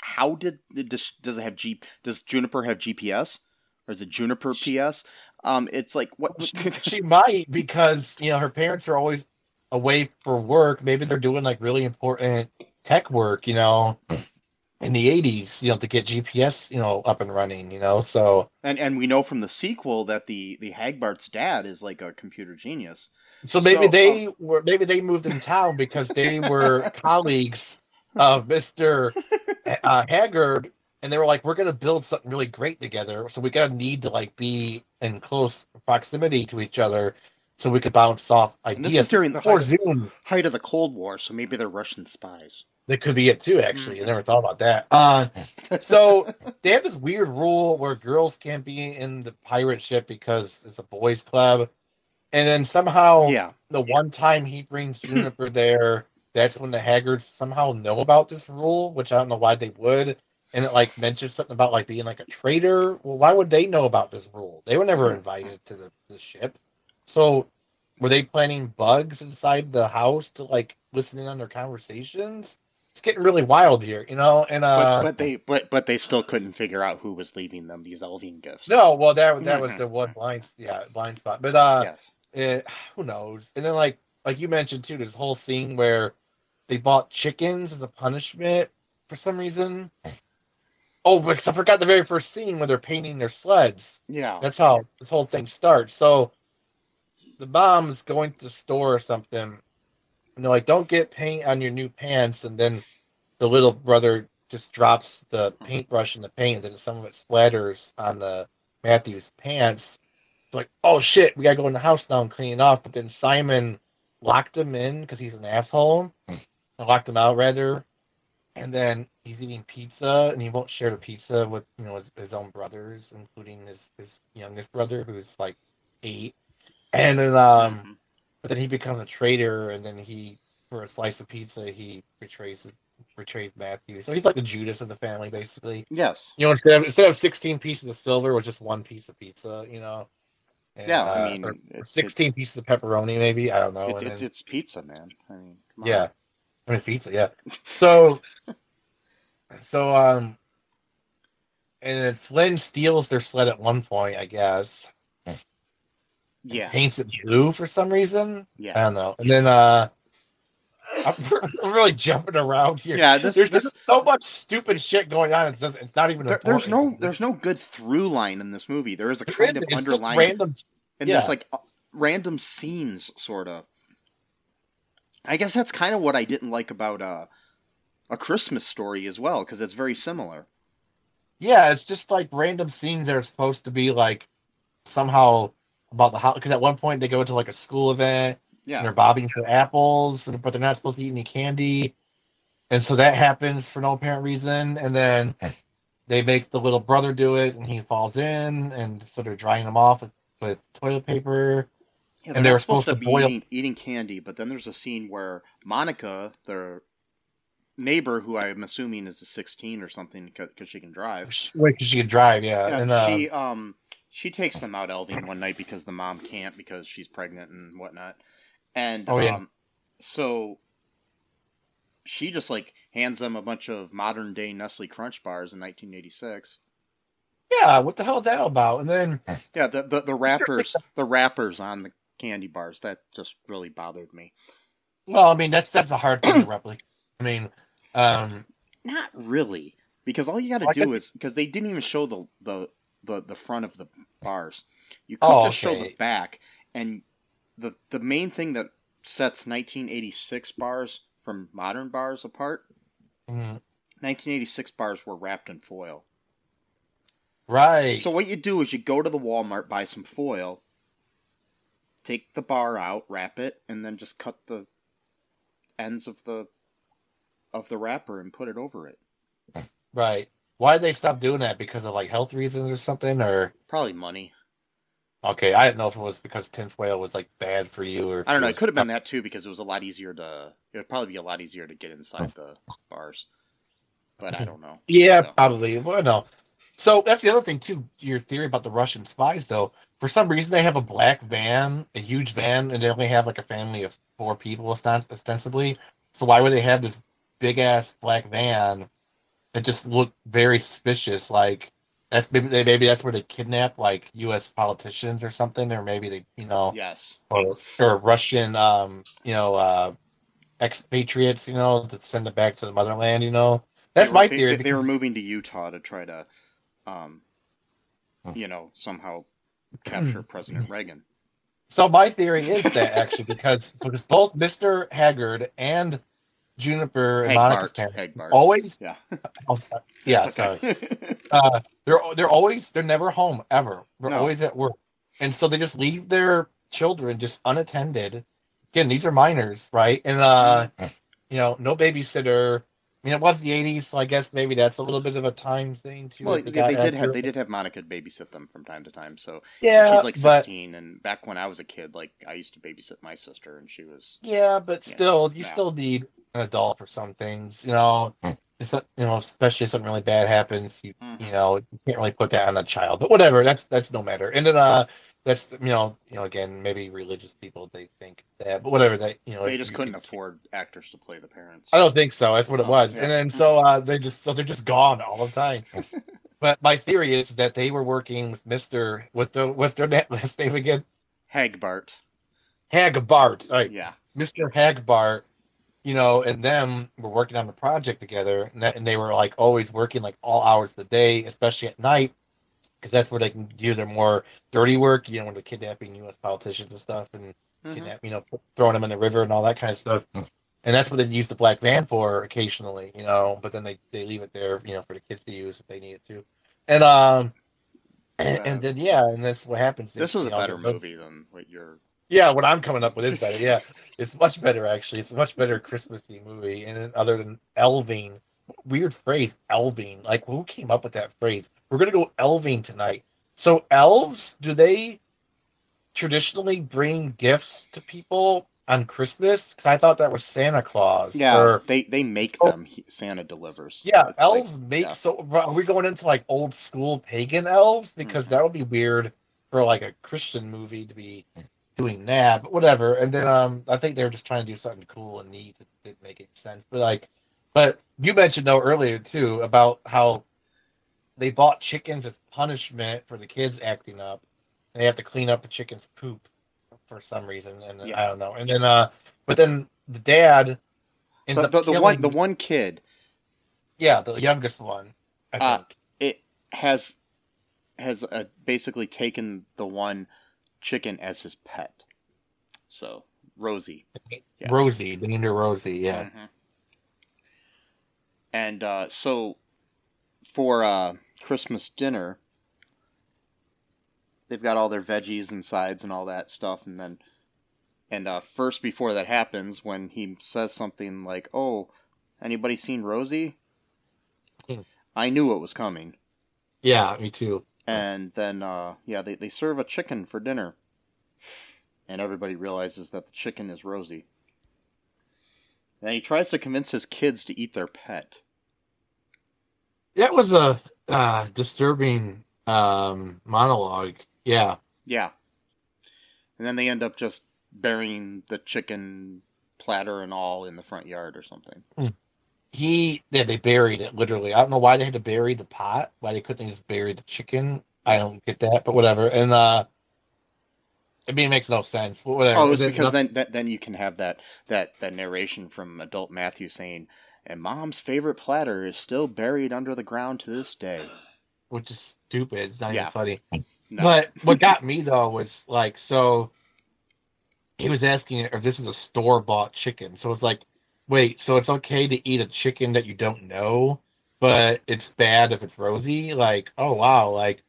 how did does, does it have G? Does Juniper have GPS or is it Juniper PS? Um, it's like what She, she might because you know her parents are always away for work. Maybe they're doing like really important tech work. You know, in the eighties, you know, to get GPS, you know, up and running. You know, so and and we know from the sequel that the the Hagbart's dad is like a computer genius. so maybe So, they were maybe they moved in town because they were colleagues of Mister uh, Haggard, and they were like, "We're gonna build something really great together." So we gotta need to like be in close proximity to each other, so we could bounce off And ideas. this is during the height of- Zoom. Height of the Cold War, so maybe they're Russian spies. That could be it too. Actually, I never thought about that. Uh, so they have this weird rule where girls can't be in the pirate ship because it's a boys' club, and then somehow yeah, the one time he brings Juniper there, that's when the Haggards somehow know about this rule, which I don't know why they would. And it like mentioned something about like being like a traitor. Well, why would they know about this rule? They were never invited to the, the ship. So were they planting bugs inside the house to like listen in on their conversations? It's getting really wild here, you know. And uh but, but they but but they still couldn't figure out who was leaving them these Elvian gifts. no, well that that was the one blind yeah blind spot. But uh yes, it, who knows? And then like like you mentioned too, this whole scene where they bought chickens as a punishment for some reason. Oh, because I forgot the very first scene where they're painting their sleds. yeah, That's how this whole thing starts. So the mom's going to the store or something, and they're like, "Don't get paint on your new pants." And then the little brother just drops the paintbrush in the paint, and then some of it splatters on the Matthew's pants. It's like, "Oh shit, we gotta go in the house now and clean it off." But then Simon locked him in because he's an asshole, and locked him out rather. And then he's eating pizza, and he won't share the pizza with you know his, his own brothers, including his his youngest brother, who's like eight. And then um, Mhm. but then he becomes a traitor, and then he for a slice of pizza he betrays his, betrays Matthew. So he's like the Judas of the family, basically. yes, You know, instead of instead of sixteen pieces of silver, it was just one piece of pizza. You know. And, yeah. uh, I mean, or- it- or it- sixteen pieces of pepperoni, maybe. I don't know. It, it's then- it's pizza, man. I mean, come on. yeah. I mean, it's pizza, yeah. So, so, um, and then Flynn steals their sled at one point, I guess. yeah, Paints it blue for some reason. Yeah. I don't know. And then, uh, I'm, really jumping around here. yeah. This, there's, this so much stupid shit going on. It's, just- it's not even. there, there's no there's no good through line in this movie. There is a There kind isn't. of underlying, random. and yeah. there's like uh, random scenes, sort of. I guess that's kind of what I didn't like about uh, a Christmas story as well, because it's very similar. Yeah, it's just like random scenes that are supposed to be like somehow about the house. Because at one point they go to like a school event. and Yeah, they're bobbing for apples, and- but they're not supposed to eat any candy. And so that happens for no apparent reason. And then they make the little brother do it, and he falls in, and so they're drying him off with, with toilet paper. Yeah, And they're they not were supposed, supposed to to be boil- eating, eating candy, but then there's a scene where Monica, their neighbor, who I'm assuming is a 16 or something, because she can drive, Wait, because she can drive, yeah. yeah, and uh, she um she takes them out elving one night because the mom can't because she's pregnant and whatnot, and Oh, yeah. um so she just like hands them a bunch of modern day Nestle Crunch bars in 1986. yeah, what the hell is that all about? And then Yeah, the the, the wrappers the wrappers on the candy bars that just really bothered me. well, I mean that's that's a hard thing to replicate. I mean, um, Not really, because all you got to Well, do guess- is because they didn't even show the, the the the front of the bars. You could Oh, just show the back, and the the main thing that sets 1986 bars from modern bars apart. mm, 1986 bars were wrapped in foil. right. So what you do is you go to the Walmart, buy some foil, take the bar out, wrap it, and then just cut the ends of the of the wrapper and put it over it. right. Why did they stop doing that? Because of like health reasons or something? Or Probably money. Okay, I didn't know if it was because tinfoil was like bad for you or. I don't know. It was- could have been that too because it was a lot easier to. It would probably be a lot easier to get inside the bars, but I don't know. Yeah, So- probably. Well, no. So that's the other thing too. Your theory about the Russian spies, though. For some reason, they have a black van, a huge van, and they only have like a family of four people, ostensibly. So why would they have this big ass black van that just looked very suspicious? Like that's maybe they maybe that's where they kidnap like U.S. politicians or something, or maybe they you know Yes. or, or Russian um you know uh expatriates you know to send it back to the motherland. You know that's were- my they- theory. They, they were moving to Utah to try to, um, you know, somehow capture President Reagan. So my theory is that actually because because both Mister Haggard and Juniper and Monica's Hagbart. parents Hagbart. always Yeah. oh, sorry. yeah It's sorry uh, they're they're always they're never home ever they're No. always at work and so they just leave their children just unattended again these are minors right and uh you know no babysitter I mean it was the 80s so I guess maybe that's a little bit of a time thing too well, they, they did have they did have Monica babysit them from time to time. So yeah she's like but sixteen, and back when I was a kid, like I used to babysit my sister, and she was Yeah, but Yeah. still, you Yeah. still need an adult for some things. You know, it's not, you know, especially if something really bad happens. You Mhm. you know, you can't really put that on a child. But whatever, that's that's no matter. And then uh, that's you know, you know, again, maybe religious people they think that, but whatever. They you know, they just can- couldn't afford actors to play the parents. I don't think so. That's what it Oh, was. yeah. And then so uh, they're just so they're just gone all the time. but my theory is that they were working with Mister. What's the what's their na- last name again? Hagbart. Hagbart. Right. Yeah. Mr. Hagbart, you know, and them were working on the project together, and, that, and they were like always working like all hours of the day, especially at night, because that's where they can do their more dirty work, you know, when they're kidnapping U.S. politicians and stuff, and Mhm. kidnap, you know, throwing them in the river and all that kind of stuff. And that's what they use the black van for occasionally, you know. But then they, they leave it there, you know, for the kids to use if they need it to. And um, and, Uh, then yeah, and that's what happens. This is a know, better movie than what you're. Yeah, what I'm coming up with is better. Yeah, it's much better actually. It's a much better Christmassy movie. And then other than elving, weird phrase, elving. Like who came up with that phrase? We're gonna go elving tonight. So elves, do they traditionally bring gifts to people on Christmas? Because I thought that was Santa Claus. Yeah, Or, they they make So- them. Santa delivers. yeah, It's elves like- make. yeah. So are we going into like old school pagan elves? Because Mhm. that would be weird for like a Christian movie to be doing that. But whatever. And then um, I think they were just trying to do something cool and neat that didn't make any sense. But like, but you mentioned though earlier too about how they bought chickens as punishment for the kids acting up. And they have to clean up the chicken's poop for some reason, and I don't know. And then uh, but then the dad. Ends But up the, the killing one the one kid yeah, the youngest one. I Uh, think. it has has uh, basically taken the one chicken as his pet. So Rosie. yeah. Rosie, named her Rosie. Yeah. Mhm. And uh, so for uh, Christmas dinner, they've got all their veggies and sides and all that stuff, and then and uh, first before that happens, when he says something like, "Oh, anybody seen Rosie?" Hmm. I knew it was coming. Yeah, me too. And then, uh, yeah, they, they serve a chicken for dinner. And everybody realizes that the chicken is Rosie. And he tries to convince his kids to eat their pet. That was a uh, disturbing um, monologue. Yeah. Yeah. And then they end up just burying the chicken platter and all in the front yard or something. He yeah, they buried it literally. I don't know why they had to bury the pot, why they couldn't just bury the chicken. I don't get that, but whatever. And uh I mean it makes no sense. Whatever. Oh, it's Then- because then then you can have that, that, that narration from adult Matthew saying, and mom's favorite platter is still buried under the ground to this day. which is stupid. It's not Yeah. even funny. No. But what got me though was like so he was asking if this is a store bought chicken. So it's like, wait, so it's okay to eat a chicken that you don't know, but it's bad if it's Rosie? Like, oh wow, like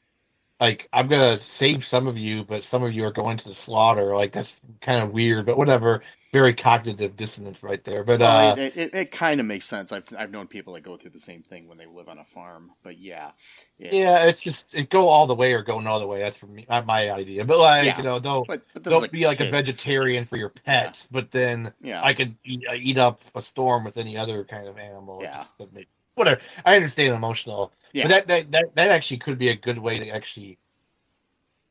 like I'm gonna save some of you, but some of you are going to the slaughter. Like that's kind of weird, but whatever. Very cognitive dissonance right there. But Well, uh, it, it, it kind of makes sense. I've I've known people that go through the same thing when they live on a farm. But yeah, yeah, it's just it go all the way or go no other way. That's for me, not my idea. But like Yeah. you know, don't But, but don't be like a vegetarian for your pets. But then Yeah, I could eat, uh, eat up a storm with any other kind of animal. Yeah. make- whatever. I understand emotional, yeah, but that, that that that actually could be a good way to actually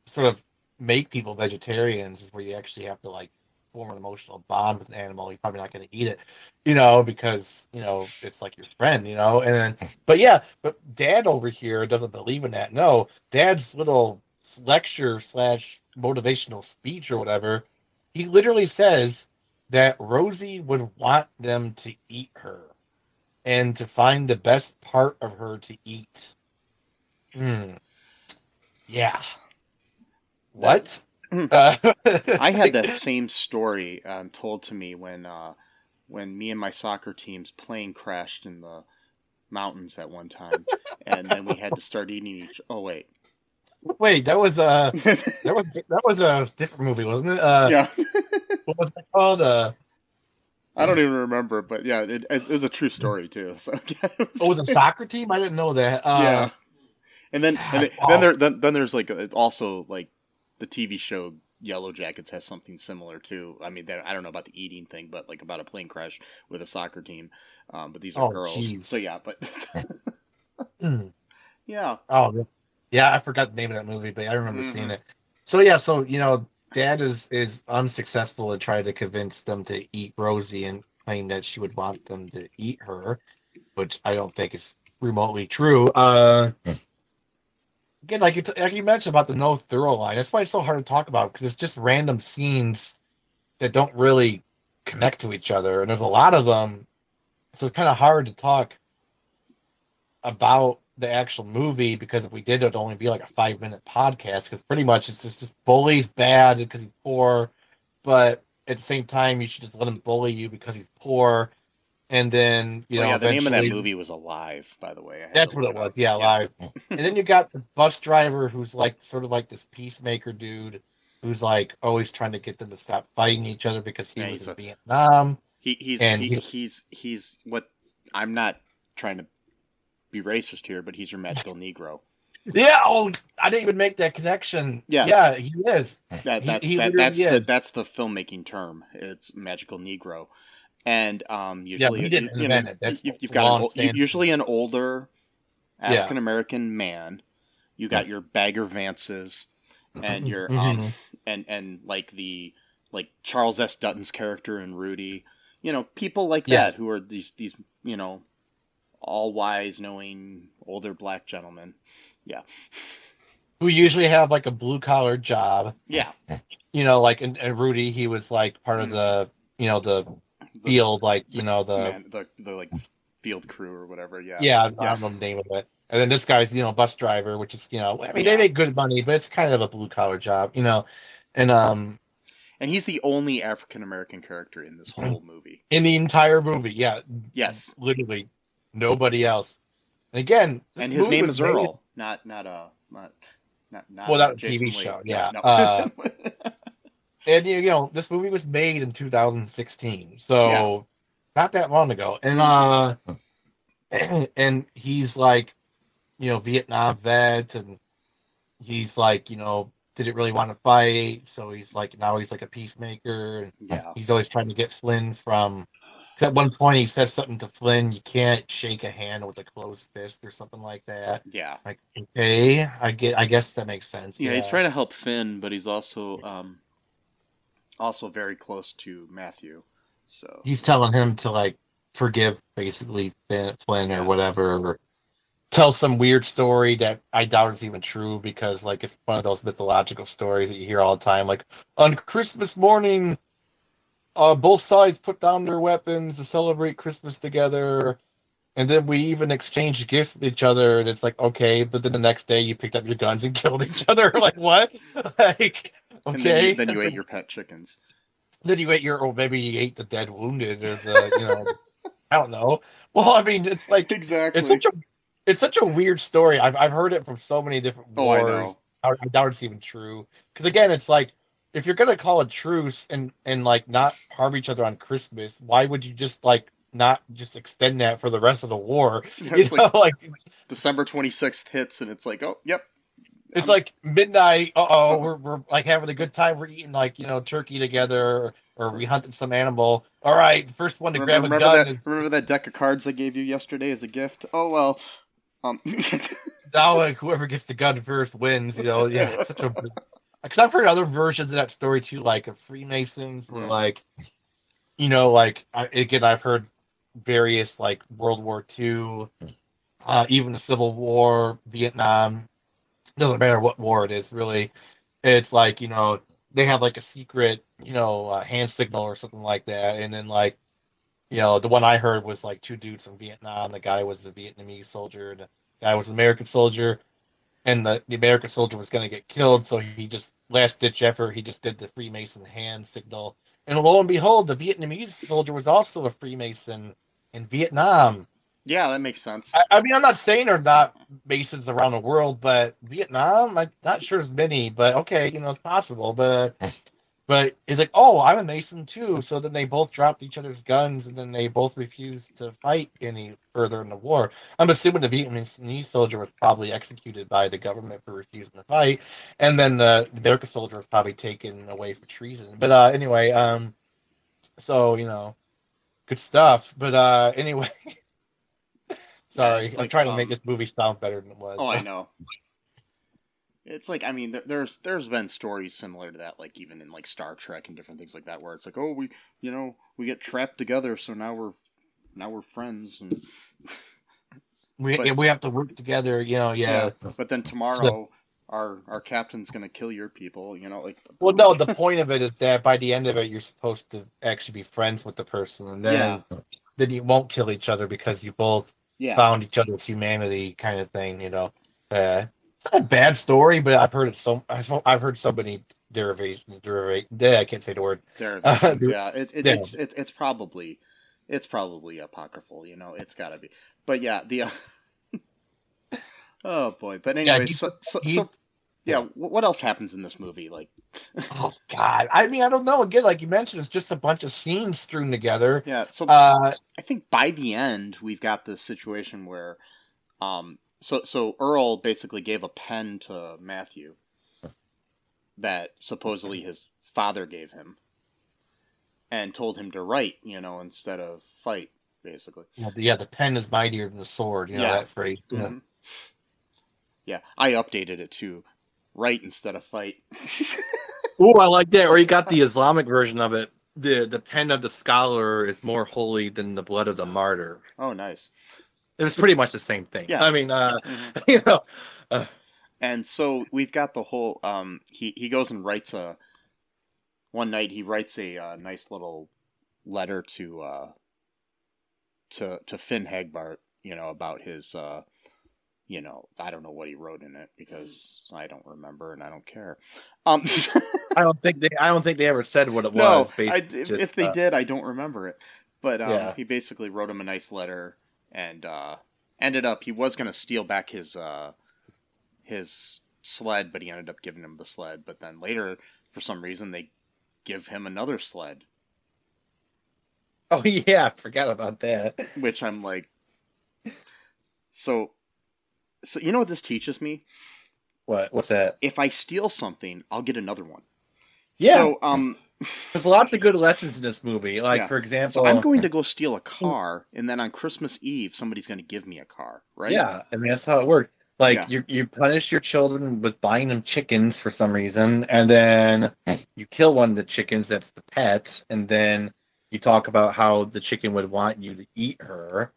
sort of make people vegetarians, is where you actually have to like form an emotional bond with an animal. You're probably not going to eat it, you know, because you know it's like your friend, you know. And then, but yeah, but Dad over here doesn't believe in that. No, Dad's little lecture slash motivational speech or whatever, he literally says that Rosie would want them to eat her and to find the best part of her to eat. Hmm. Yeah. What? Uh, I had that same story um, told to me when uh, when me and my soccer team's plane crashed in the mountains at one time, and then we had to start eating each. Oh wait, Wait, that was uh that was that was a different movie, wasn't it? Uh, yeah, What was it called? Uh, I don't even remember, but yeah, it, it was a true story too. So yeah, it oh, was it a soccer team? I didn't know that. Uh, yeah. And then, and then, Wow. then there, then, then there's like a, also like the TV show Yellowjackets has something similar too. I mean, they're- I don't know about the eating thing, but like about a plane crash with a soccer team. Um, but these are Oh, girls, jeez. so yeah. But Hmm. yeah, Oh, yeah, I forgot the name of that movie, but I remember Mhm. seeing it. So yeah, so you know, Dad is is unsuccessful in trying to convince them to eat Rosie and claim that she would want them to eat her, which I don't think is remotely true. Uh, again, like you t- like you mentioned about the no thorough line, that's why it's so hard to talk about because it's just random scenes that don't really connect to each other, and there's a lot of them, so it's kind of hard to talk about the actual movie because if we did, it'd only be like a five minute podcast because pretty much it's just, just bully's bad because he's poor, but at the same time, you should just let him bully you because he's poor. And then, you Well, know, yeah. The name of that movie was Alive, by the way. That's what it was. Yeah, live. and then you got the bus driver who's like sort of like this peacemaker dude who's like always trying to get them to stop fighting each other because he Yeah, was he's in a- Vietnam. He, he's And he, he- he's he's what I'm not trying to be racist here, but he's your magical Negro. Yeah, oh, I didn't even make that connection. Yes. Yeah, he is. That that's he that, literally that's the is. that's the filmmaking term. It's magical Negro, and um usually we didn't you, you know, it. That's you, you've got an, usually an older African American man. You got your Bagger Vances, and your um Mhm. and and like the like Charles S. Dutton's character in Rudy. You know, people like that who are these these you know all wise, knowing older black gentlemen. Yeah. Who usually have like a blue collar job. Yeah, You know, like and, and Rudy, he was like part of the you know The- field, like you know the man, the the like field crew or whatever. Yeah, yeah, I don't know the name of it. And then this guy's you know bus driver, which is you know I mean Yeah. they make good money, but it's kind of a blue collar job, you know. And um And he's the only African American character in this whole movie. in the entire movie, yeah, Yes, literally nobody else. And again, and his name is made- Earl, not not uh not not not Well, that Jason TV Lee. show, yeah. no. Uh, and you know this movie was made in 2016 so Yeah. not that long ago. And uh and he's like you know vietnam vet and he's like you know didn't really want to fight so he's like now he's like a peacemaker. And yeah, he's always trying to get flynn from 'cause at one point he says something to flynn you can't shake a hand with a closed fist or something like that. Yeah, like okay i get i guess that makes sense. Yeah. He's trying to help Finn, but he's also um also very close to Matthew. So he's telling him to like forgive basically Flynn, or whatever, or tell some weird story that I doubt is even true because like it's one of those mythological stories that you hear all the time. Like on Christmas morning, uh, both sides put down their weapons to celebrate Christmas together. And then we even exchanged gifts with each other, and it's like okay, but then the next day you picked up your guns and killed each other. like what? like and okay, then you, then you ate your pet chickens. then you ate your, or maybe you ate the dead wounded, or the, you know, I don't know. Well, I mean, it's like Exactly. it's such a, it's such a weird story. I've I've heard it from so many different Oh, I wars. know. I, I doubt it's even true. Because again, it's like if you're gonna call a truce and and like not harm each other on Christmas, why would you just like not just extend that for the rest of the war? It's you know, like like December 26th hits, and it's like, oh, yep. It's I'm- like midnight. Uh oh, we're, we're like having a good time. We're eating like you know turkey together, or, we hunted some animal. All right, first one to Remember, grab a remember gun. that? Remember that deck of cards I gave you yesterday as a gift? Oh well. Um, now like, whoever gets the gun first wins. You know, yeah. It's such a because I've heard other versions of that story too, like of Freemasons, where Yeah. like you know, like I, again, I've heard various like World War II, uh, even the Civil War, Vietnam. Doesn't matter what war it is, really. It's like you know they have like a secret, you know, uh, hand signal or something like that, and then like, you know, the one I heard was like two dudes from Vietnam. The guy was a Vietnamese soldier, and the guy was an American soldier, and the, the American soldier was going to get killed, so he just last ditch effort, he just did the Freemason hand signal, and lo and behold, the Vietnamese soldier was also a Freemason in Vietnam. yeah, that makes sense. I, I mean, I'm not saying there's not Masons around the world, but Vietnam, I'm not sure as many, but okay, you know, it's possible. But but it's like, oh, I'm a Mason too. So then they both dropped each other's guns, and then they both refused to fight any further in the war. I'm assuming the Vietnamese soldier was probably executed by the government for refusing to fight, and then the American soldier was probably taken away for treason. But uh, anyway, um, so you know, good stuff. But uh, anyway. Sorry, it's I'm like, trying to um, make this movie sound better than it was. Oh, I know. It's like I mean, there, there's there's been stories similar to that, like even in like Star Trek and different things like that, where it's like, oh, we you know we get trapped together, so now we're now we're friends, and we but- we have to work together. You know, yeah. But then tomorrow, our our captain's gonna kill your people. You know, like Well, no, the point of it is that by the end of it, you're supposed to actually be friends with the person, and then then you won't kill each other because you both yeah, found each other's humanity, kind of thing. You know, uh, it's not a bad story, but I've heard it so I've, I've heard so many derivation derivate. Yeah, I can't say the word. yeah, it, it, yeah. It's, it's it's probably it's probably apocryphal. You know, it's got to be. But yeah, the. Oh boy! But Yeah, anyway, he's- so so, so yeah, what else happens in this movie? Like, oh God, I mean, I don't know. Again, like you mentioned, it's just a bunch of scenes strewn together. yeah, so Uh, I think by the end we've got this situation where, um, so so Earl basically gave a pen to Matthew that supposedly his father gave him, and told him to write, you know, instead of fight, basically. yeah, the, yeah, the pen is mightier than the sword. You know Yeah. that phrase. Yeah. Yeah, I updated it to write instead of fight. Ooh, I like that. Or you got the Islamic version of it. The the pen of the scholar is more holy than the blood of the martyr. oh, nice. It was pretty much the same thing. Yeah. I mean, uh, Mhm. you know, And so we've got the whole. Um, he he goes and writes a. One night he writes a uh, nice little letter to uh, to to Finn Hagbart, you know, about his. Uh, you know, I don't know what he wrote in it because I don't remember and I don't care. Um, I don't think they. I don't think they ever said what it no, was. I, if, just, if they uh, did, I don't remember it. But um, Yeah. he basically wrote him a nice letter and uh, ended up he was going to steal back his uh, his sled, but he ended up giving him the sled. But then later, for some reason, they give him another sled, Oh yeah, I forgot about that. which I'm like, so, so you know what this teaches me? What? What's that? If I steal something, I'll get another one. Yeah. So, um, There's lots of good lessons in this movie. Like Yeah. for example, so I'm going to go steal a car, and then on Christmas Eve, somebody's going to give me a car, right? Yeah, I mean that's how it worked. Like Yeah. you you punish your children with buying them chickens for some reason, and then you kill one of the chickens that's the pet, and then you talk about how the chicken would want you to eat her,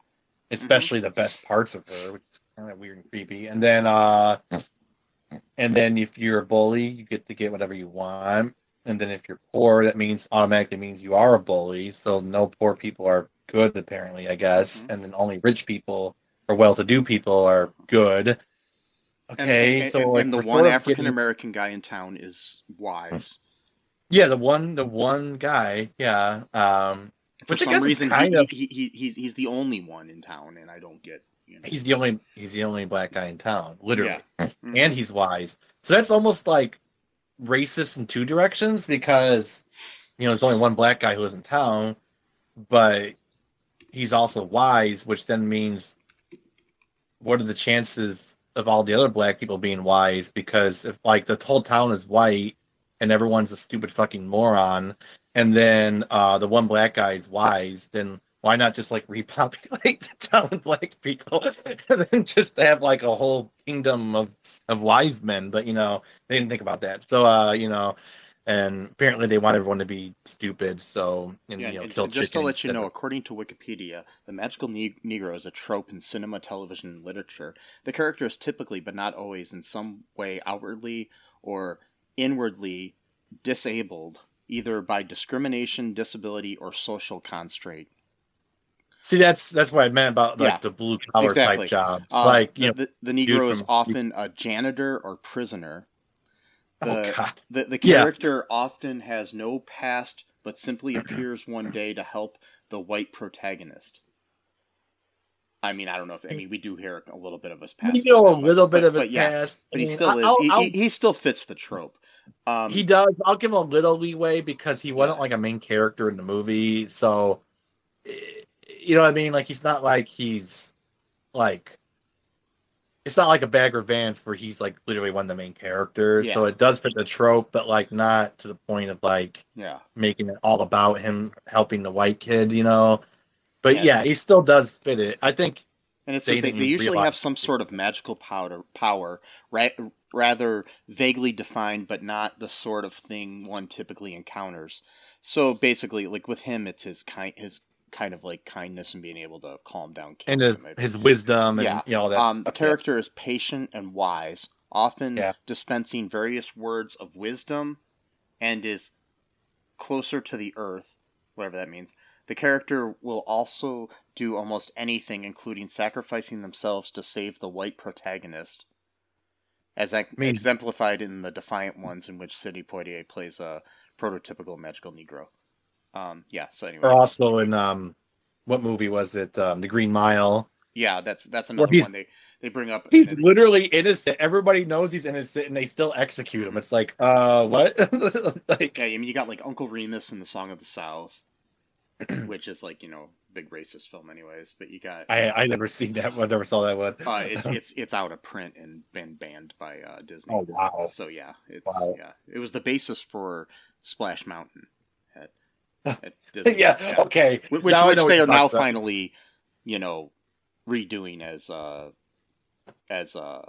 especially the best parts of her, which is kind of weird and creepy. And then uh and then if you're a bully, you get to get whatever you want. And then if you're poor, that means automatically means you are a bully. So no poor people are good, apparently, I guess. Mhm. And then only rich people or well-to-do people are good. Okay, and, so and, like, and the one African getting- American guy in town is wise. yeah, the one, the one guy, yeah. Um, For some reason, he, of- he, he, he's he's the only one in town, and I don't get You know? He's the only he's the only black guy in town, literally. Mhm. And he's wise. So that's almost like racist in two directions because you know, there's only one black guy who is in town, but he's also wise, which then means what are the chances of all the other black people being wise? Because if like the whole town is white and everyone's a stupid fucking moron, and then uh, the one black guy is wise, then why not just like repopulate the town with black people and then just have like a whole kingdom of of wise men? But you know, they didn't think about that. So uh, you know, and apparently they want everyone to be stupid. So and Yeah, you know, and- and just to let you know, according to Wikipedia, the magical ne- Negro is a trope in cinema, television, and literature. The character is typically, but not always, in some way outwardly or inwardly disabled, either by discrimination, disability, or social constraint. See, that's that's what I meant about like Yeah, the blue collar exactly. type jobs. Uh, like the, know, the, the Negro is from- often a janitor or prisoner. The, oh god, the, the Yeah. character often has no past, but simply appears one day to help the white protagonist. I mean, I don't know if I mean we do hear a little bit of his past. you know a much, little bit but- of his but yeah, past. but I he mean, still is. I'll- he, I'll- he, he still fits the trope. Um, he does. I'll give him a little leeway because he wasn't like a main character in the movie. So, eh, you know what I mean? Like he's not like he's like. It's not like a Bagger Vance where he's like literally one of the main characters. So it does fit the trope, but like not to the point of like yeah, making it all about him helping the white kid, you know. But Yeah. yeah, he still does fit it. I think and it's They they, they usually have some sort of magical powder power, right? Rather vaguely defined, but not the sort of thing one typically encounters. So basically, like with him, it's his kind his kind of like kindness and being able to calm down kids. and his his wisdom and you know all that. um, the stuff, yeah. character is patient and wise, often Yeah. dispensing various words of wisdom, and is closer to the earth, whatever that means. The character will also do almost anything, including sacrificing themselves to save the white protagonist, as ex- mean- exemplified in the Defiant Ones, in which Sidney Poitier plays a prototypical magical Negro. Um, yeah. So anyway, Or also in um, what movie was it? Um, The Green Mile. yeah, that's that's another one they they bring up. He's literally innocent. Everybody knows he's innocent, and they still execute him. It's like, uh, what? like, Yeah, I mean, you got like Uncle Remus in the Song of the South, which is like you know big racist film, anyways. But you got I I never seen that one. Never saw that one. uh, it's it's it's out of print and been banned by uh, Disney. Oh, wow. So yeah, it's Wow. yeah, it was the basis for Splash Mountain Disney. yeah, Okay. Wh- which which they you're now talking about. finally, you know, redoing as uh as uh,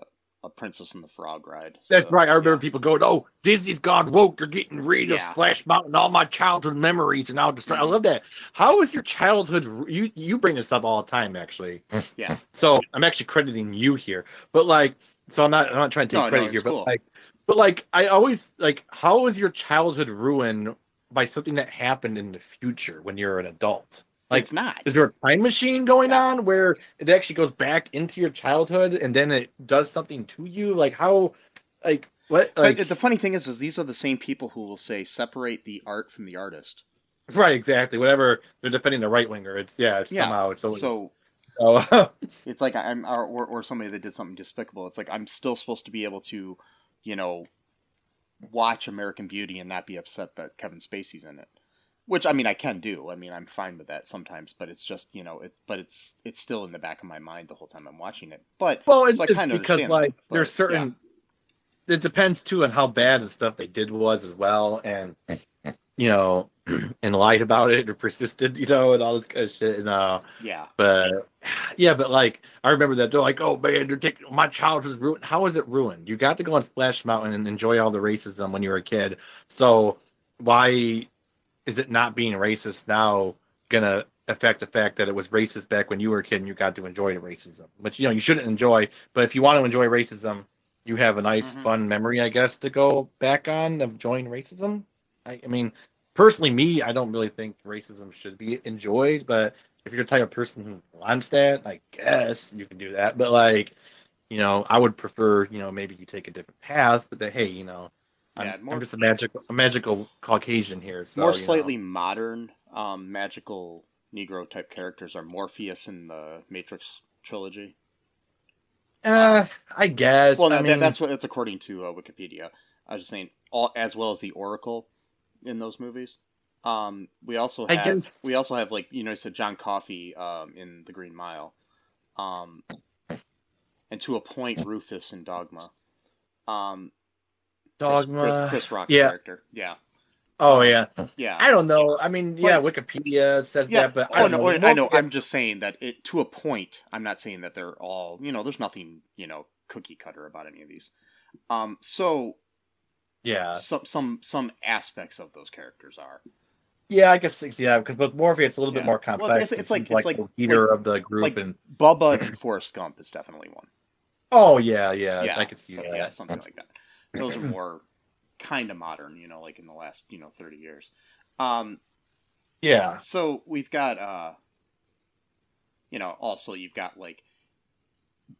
a Princess and the Frog ride. That's right. I remember yeah. people going, "Oh, Disney's gone woke. They're getting rid of Yeah. Splash Mountain. All my childhood memories, and I'll destroy." I love that. How was your childhood? You you bring this up all the time, actually. Yeah. So I'm actually crediting you here, but like, so I'm not I'm not trying to take No, no, credit it's here, but like, but like, I always like, how was your childhood ruined by something that happened in the future when you're an adult? Like, it's not. is there a time machine going Yeah. on where it actually goes back into your childhood and then it does something to you? Like how, like what? But the funny thing is, is these are the same people who will say separate the art from the artist. right, exactly. Whatever they're defending the right winger, it's yeah, it's Yeah, somehow it's always So so, oh. it's like I'm, or or somebody that did something despicable. It's like I'm still supposed to be able to, you know, watch American Beauty and not be upset that Kevin Spacey's in it. Which I mean, I can do. I mean, I'm fine with that sometimes, but it's just you know, it. But it's it's still in the back of my mind the whole time I'm watching it. But well, it's so just because like that, but, there's certain. It depends too on how bad the stuff they did was as well, and you know, and lied about it or persisted, you know, and all this kind of shit. And uh, yeah, But yeah, but like I remember that they're like, oh man, they're taking my childhood's ruined. How is it ruined? You got to go on Splash Mountain and enjoy all the racism when you were a kid. So why is it not being racist now gonna affect the fact that it was racist back when you were a kid and you got to enjoy the racism? Which you know you shouldn't enjoy, but if you want to enjoy racism, you have a nice Mhm. fun memory, I guess, to go back on of enjoying racism. I, I mean, personally, me, I don't really think racism should be enjoyed, but if you're the type of person who wants that, I guess you can do that. But like, you know, I would prefer, you know, maybe you take a different path, but that hey, you know, I'm, Yeah, more- I'm just a magical, a magical Caucasian here. So, more you know. slightly modern um, magical Negro type characters are Morpheus in the Matrix trilogy. Uh, I guess. Well, I that, mean, that's what that's according to uh, Wikipedia. I was just saying, all as well as the Oracle in those movies. Um, we also have guess- we also have like you know, said John Coffey um, in The Green Mile, um, and to a point Rufus in Dogma. Um, Dogma. Chris, Chris Rock's yeah. character. Yeah, Oh yeah. yeah. I don't know. I mean, yeah, Wikipedia says Yeah, that, but I oh don't no, know. I know. I'm just saying that it to a point. I'm not saying that they're all. You know, there's nothing you know cookie cutter about any of these. Um, so Yeah, some some some aspects of those characters are yeah, I guess it's- yeah, because with Morphe, it's a little Yeah. bit more Well, complex. it's- it's- it's like- it's like- the leader of the group, like- and Bubba and Forrest Gump is definitely one. oh yeah, yeah, yeah, I could see so- that. yeah, something like that. Those are more kind of modern, you know, like in the last you know 30 years. Um, Yeah, so we've got uh, you know, also you've got like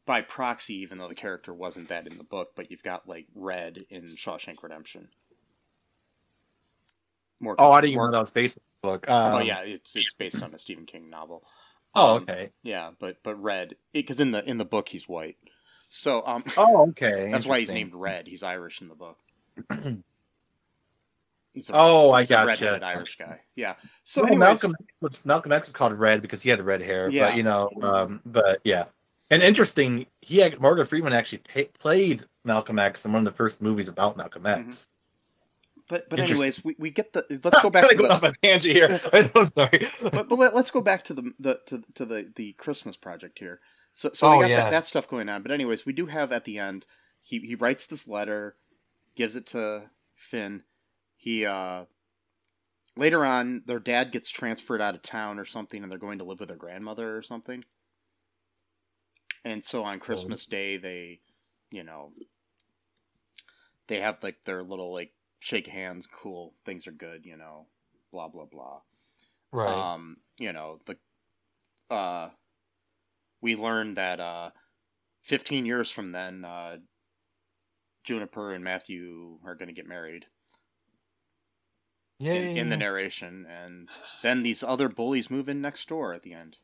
by proxy, even though the character wasn't that in the book, but you've got like Red in Shawshank Redemption. More Oh, I didn't even know that was based on the book. Um, Oh yeah, it's it's based on a Stephen King novel. Oh, Um, okay. Yeah, but but red because in the in the book he's white, so um Oh, okay. that's why he's named Red. He's Irish in the book. He's a, Oh, I a gotcha. redheaded Irish guy. Yeah. So So anyways, Malcolm was Malcolm X was called Red because he had red hair. Yeah. But you know, um, but yeah, and interesting. He had, Morgan Freeman actually pa played Malcolm X in one of the first movies about Malcolm X. but but anyways, we, we get the let's go back to off the a tangent here. I'm sorry. but, but let, us go back to the the to, to the the Christmas project here. So so Oh, we got yeah. that, that stuff going on. But anyways, we do have at the end he he writes this letter, gives it to Finn. He uh later on their dad gets transferred out of town or something and they're going to live with their grandmother or something. And so on Christmas Day they, you know, they have like their little like shake hands, cool, things are good, you know, blah blah blah. Right. Um, you know, the uh we learned that uh 15 years from then uh Juniper and Matthew are going to get married yeah. in, in the narration and then these other bullies move in next door at the end.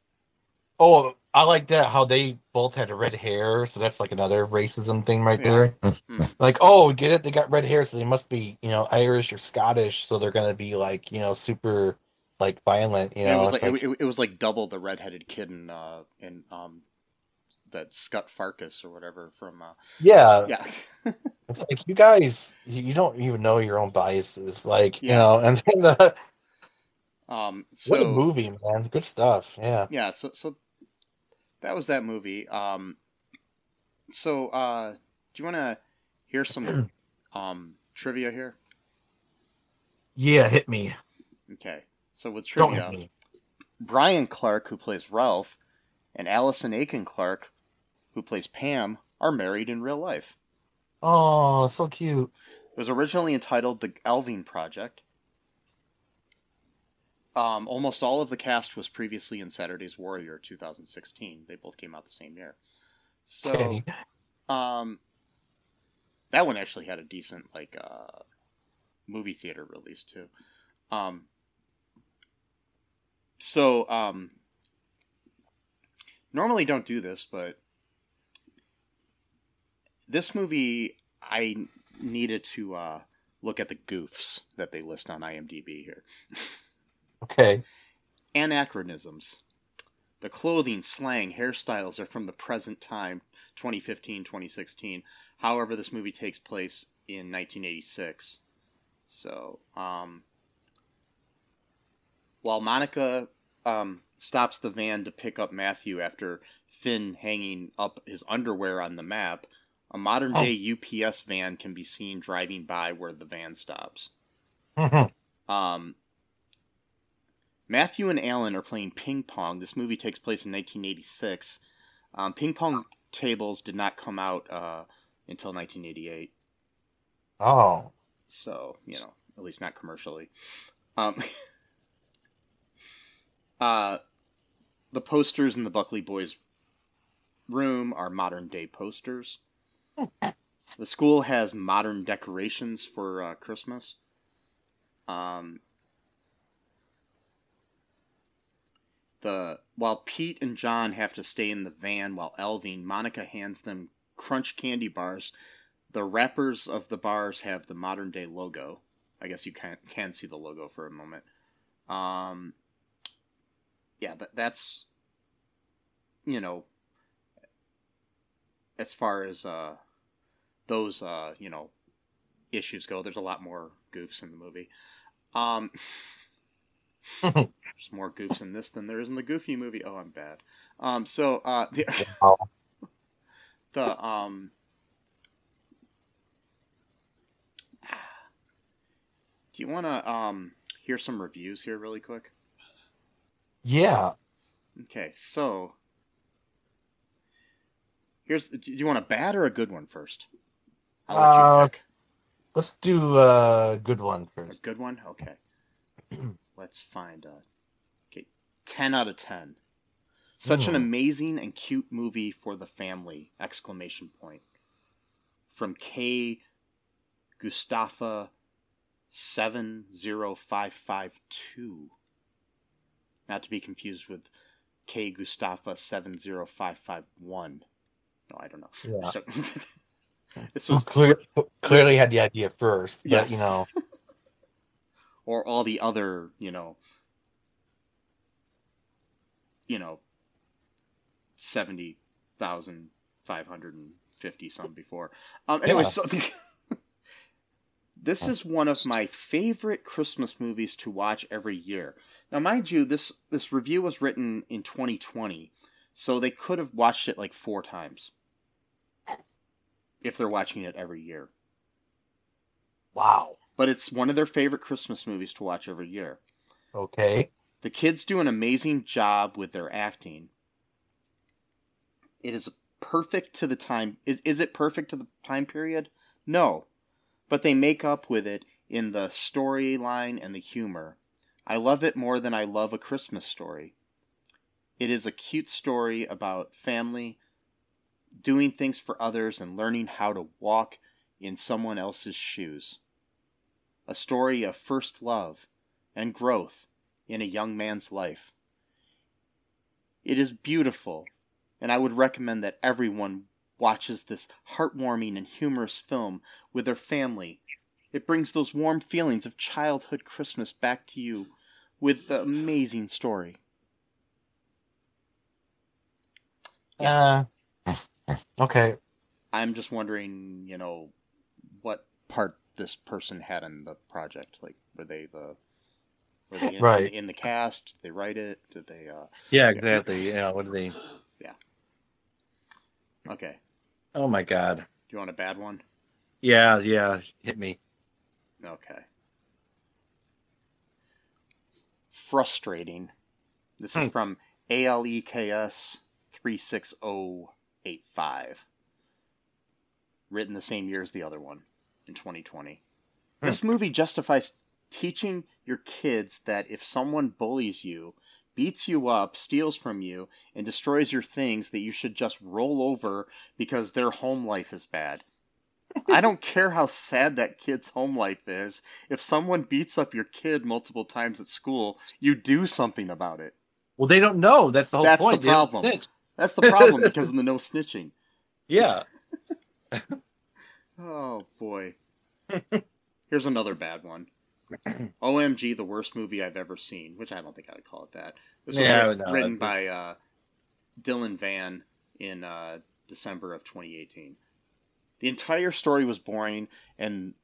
Oh, I like that how they both had red hair, so that's like another racism thing right Yeah. there. Mm. Like, oh, get it? They got red hair, so they must be, you know, Irish or Scottish, so they're gonna be like, you know, super like violent. You know, it was like, like- it, it was like double the redheaded kid in uh in um that Scott Farkus or whatever from uh yeah, yeah. It's like you guys, you don't even know your own biases, like you know. And then the, um what a movie, man! Good stuff. Yeah. yeah so so that was that movie. Um so uh do you want to hear some um trivia here? Yeah, hit me. okay so with trivia brian clark who plays ralph and allison aiken clark who plays pam are married in real life. Oh, so cute. it was originally entitled the elving project um, almost all of the cast was previously in Saturday's Warrior 2016. They both came out the same year. So, Okay. Um, that one actually had a decent like uh, movie theater release too. Um, so um, normally don't do this, but this movie I needed to uh, look at the goofs that they list on IMDb here. Okay. Anachronisms. The clothing, slang, hairstyles are from the present time, 2015, 2016. However, this movie takes place in 1986. So, um, while Monica um, stops the van to pick up Matthew after Finn hanging up his underwear on the map, a modern day UPS van can be seen driving by where the van stops. Um, Matthew and Alan are playing ping pong. This movie takes place in 1986. Um, ping pong tables did not come out uh, until 1988, oh. so you know, at least not commercially. Um, uh, the posters in the Buckley Boys' room are modern day posters. the school has modern decorations for uh, Christmas. Um, the while Pete and John have to stay in the van while Elving, Monica hands them crunch candy bars. The wrappers of the bars have the modern day logo. I guess you can can see the logo for a moment. Um, yeah, that, that's you know as far as uh, those uh, you know issues go. There's a lot more goofs in the movie. Um, there's more goofs in this than there is in the Goofy movie. Oh, I'm bad. Um, so uh, the Wow. the um. Do you want to um hear some reviews here really quick? Yeah. Okay, so here's. Do you want a bad or a good one first? Uh. Let's do a good one first. A good one? Okay. Let's find a. Okay, 10 out of 10. Such an Hmm. amazing and cute movie for the family! Exclamation point. From K. Gustafa 70552. Not to be confused with K. Gustafa 70551. No, I don't know. Yeah. So- this was clear, clearly had the idea first, but Yes. you know, or all the other, you know, you know, seventy thousand five hundred and fifty some before. Um, anyway, Yeah. so this is one of my favorite Christmas movies to watch every year. Now, mind you, this this review was written in 2020, so they could have watched it like four times if they're watching it every year wow. but it's one of their favorite Christmas movies to watch every year. Okay. The kids do an amazing job with their acting. It is perfect to the time. Is, is it perfect to the time period? No. But they make up with it in the storyline and the humor. I love it more than I love a Christmas story. It is a cute story about family, doing things for others, and learning how to walk in someone else's shoes. A story of first love and growth in a young man's life. It is beautiful, and I would recommend that everyone watches this heartwarming and humorous film with their family. It brings those warm feelings of childhood Christmas back to you with the amazing story. Uh, okay. I'm just wondering, you know, what part this person had in the project. Like, were they the in, Right. in, the cast? Did they write it? Did they? uh Yeah, exactly. Yeah, what do they? Yeah. Okay. Oh my god. Do you want a bad one? Yeah, yeah. Hit me. Okay. Frustrating. This is Hmm. from ALEKS 36085. Written the same year as the other one in 2020. Hmm. This movie justifies teaching your kids that if someone bullies you, beats you up, steals from you, and destroys your things, that you should just roll over because their home life is bad. I don't care how sad that kid's home life is. If someone beats up your kid multiple times at school, you do something about it. Well, they don't know. That's the whole That's the point. Don't problem. That's the problem because of the no snitching. Yeah. Oh boy. Here's another bad one. OMG, the worst movie I've ever seen, which I don't think I'd call it that. This was Yeah, writ- no, written by uh, Dylan Van in uh, December of 2018. The entire story was boring and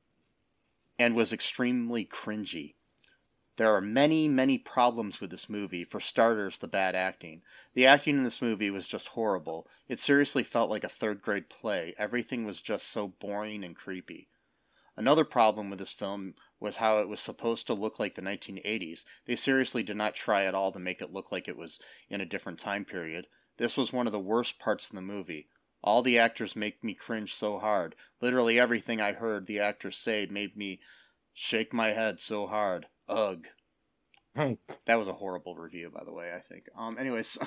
and was extremely cringy. There are many, many problems with this movie. For starters, the bad acting. The acting in this movie was just horrible. It seriously felt like a third grade play. Everything was just so boring and creepy. Another problem with this film was how it was supposed to look like the 1980s. They seriously did not try at all to make it look like it was in a different time period. This was one of the worst parts of the movie. All the actors make me cringe so hard. Literally everything I heard the actors say made me shake my head so hard. Ugh. That was a horrible review, by the way, I think. Um, anyways,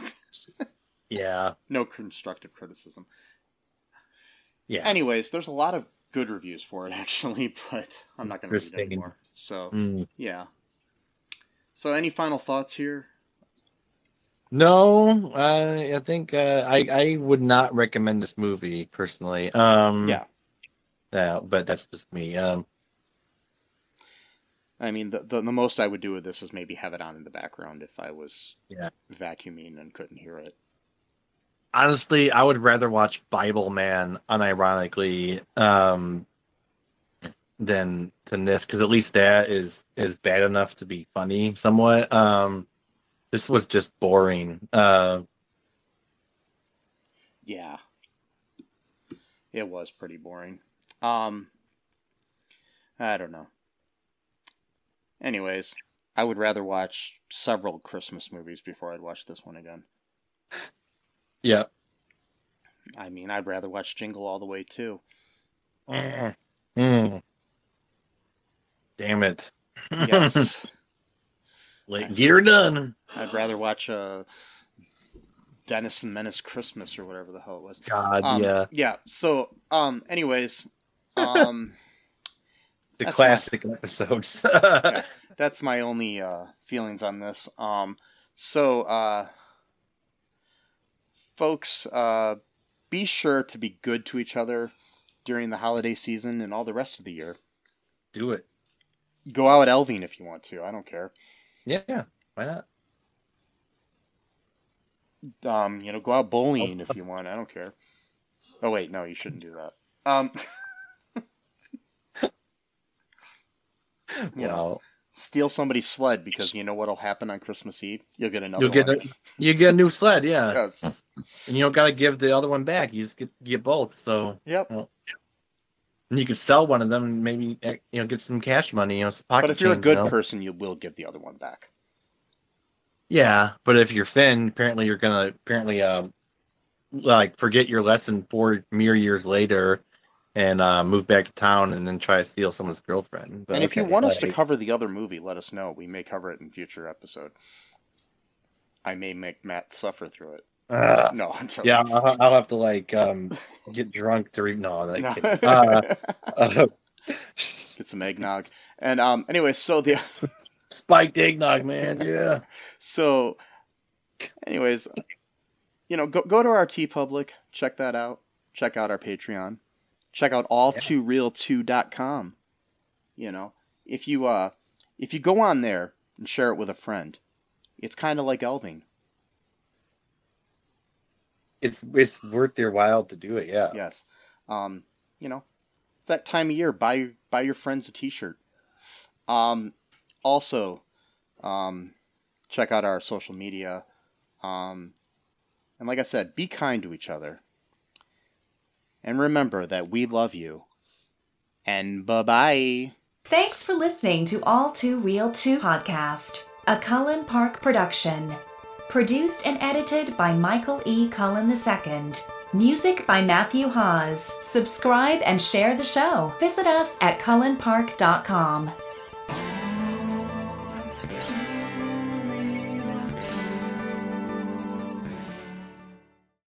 Yeah. no constructive criticism. Yeah. Anyways, there's a lot of good reviews for it, actually, but I'm not going to read it anymore. So, Mm. yeah. So, any final thoughts here? No, uh, I think uh, I I would not recommend this movie personally. Um, Yeah. yeah, but that's just me. Um, I mean, the, the the most I would do with this is maybe have it on in the background if I was Yeah. vacuuming and couldn't hear it. Honestly, I would rather watch Bibleman unironically um, than than this because at least that is is bad enough to be funny somewhat. Um, this was just boring. Uh, Yeah. It was pretty boring. Um I don't know. Anyways, I would rather watch several Christmas movies before I'd watch this one again. Yeah. I mean, I'd rather watch Jingle All the Way too. Mm. Damn it. Yes. Like, get her done. I'd rather watch uh Dennis and Menace Christmas or whatever the hell it was. God, Um, yeah. Yeah. So, um anyways, um The that's classic episodes. that's my only uh, feelings on this. Um, so, uh, folks, uh, be sure to be good to each other during the holiday season and all the rest of the year. Do it. Go out elving if you want to. I don't care. Yeah, why not? Um, you know, go out bowling if you want. I don't care. Oh wait, no, you shouldn't do that. Um, you know, steal somebody's sled because you know what'll happen on Christmas Eve. You'll get another. You'll get one. a, you get a new sled, yeah. Yes. And you don't got to give the other one back. You just get get both. So Yep. and you could sell one of them and maybe eh, you know get some cash money. You know, But if you're a good you know? person, you will get the other one back. yeah. But if you're Finn, apparently you're gonna apparently um like forget your lesson four mere years later and uh, move back to town and then try to steal someone's girlfriend. But and if you okay, want us to cover the other movie, let us know. We may cover it in future episode. I may make Matt suffer through it. Ugh. No, I'm joking. yeah, I'll, I'll have to like um get drunk to read. No, I'm No. Uh, uh, Get some eggnog. And um, anyway, so the spiked eggnog, man. Yeah. so, anyways, you know, go go to our TeePublic, check that out. Check out our Patreon. Check out all2real2.com. You know, if you uh, if you go on there and share it with a friend, it's kind of like elving. It's it's worth your while to do it. Yeah. Yes. Um, you know, it's that time of year. Buy buy your friends a T-shirt. Um, also, um, check out our social media. Um, and like I said, be kind to each other. And remember that we love you. And bye bye. Thanks for listening to All Too Real 2 podcast, a Cullen Park production. Produced and edited by Michael E. Cullen II. Music by Matthew Hawes. Subscribe and share the show. Visit us at cullenpark.com.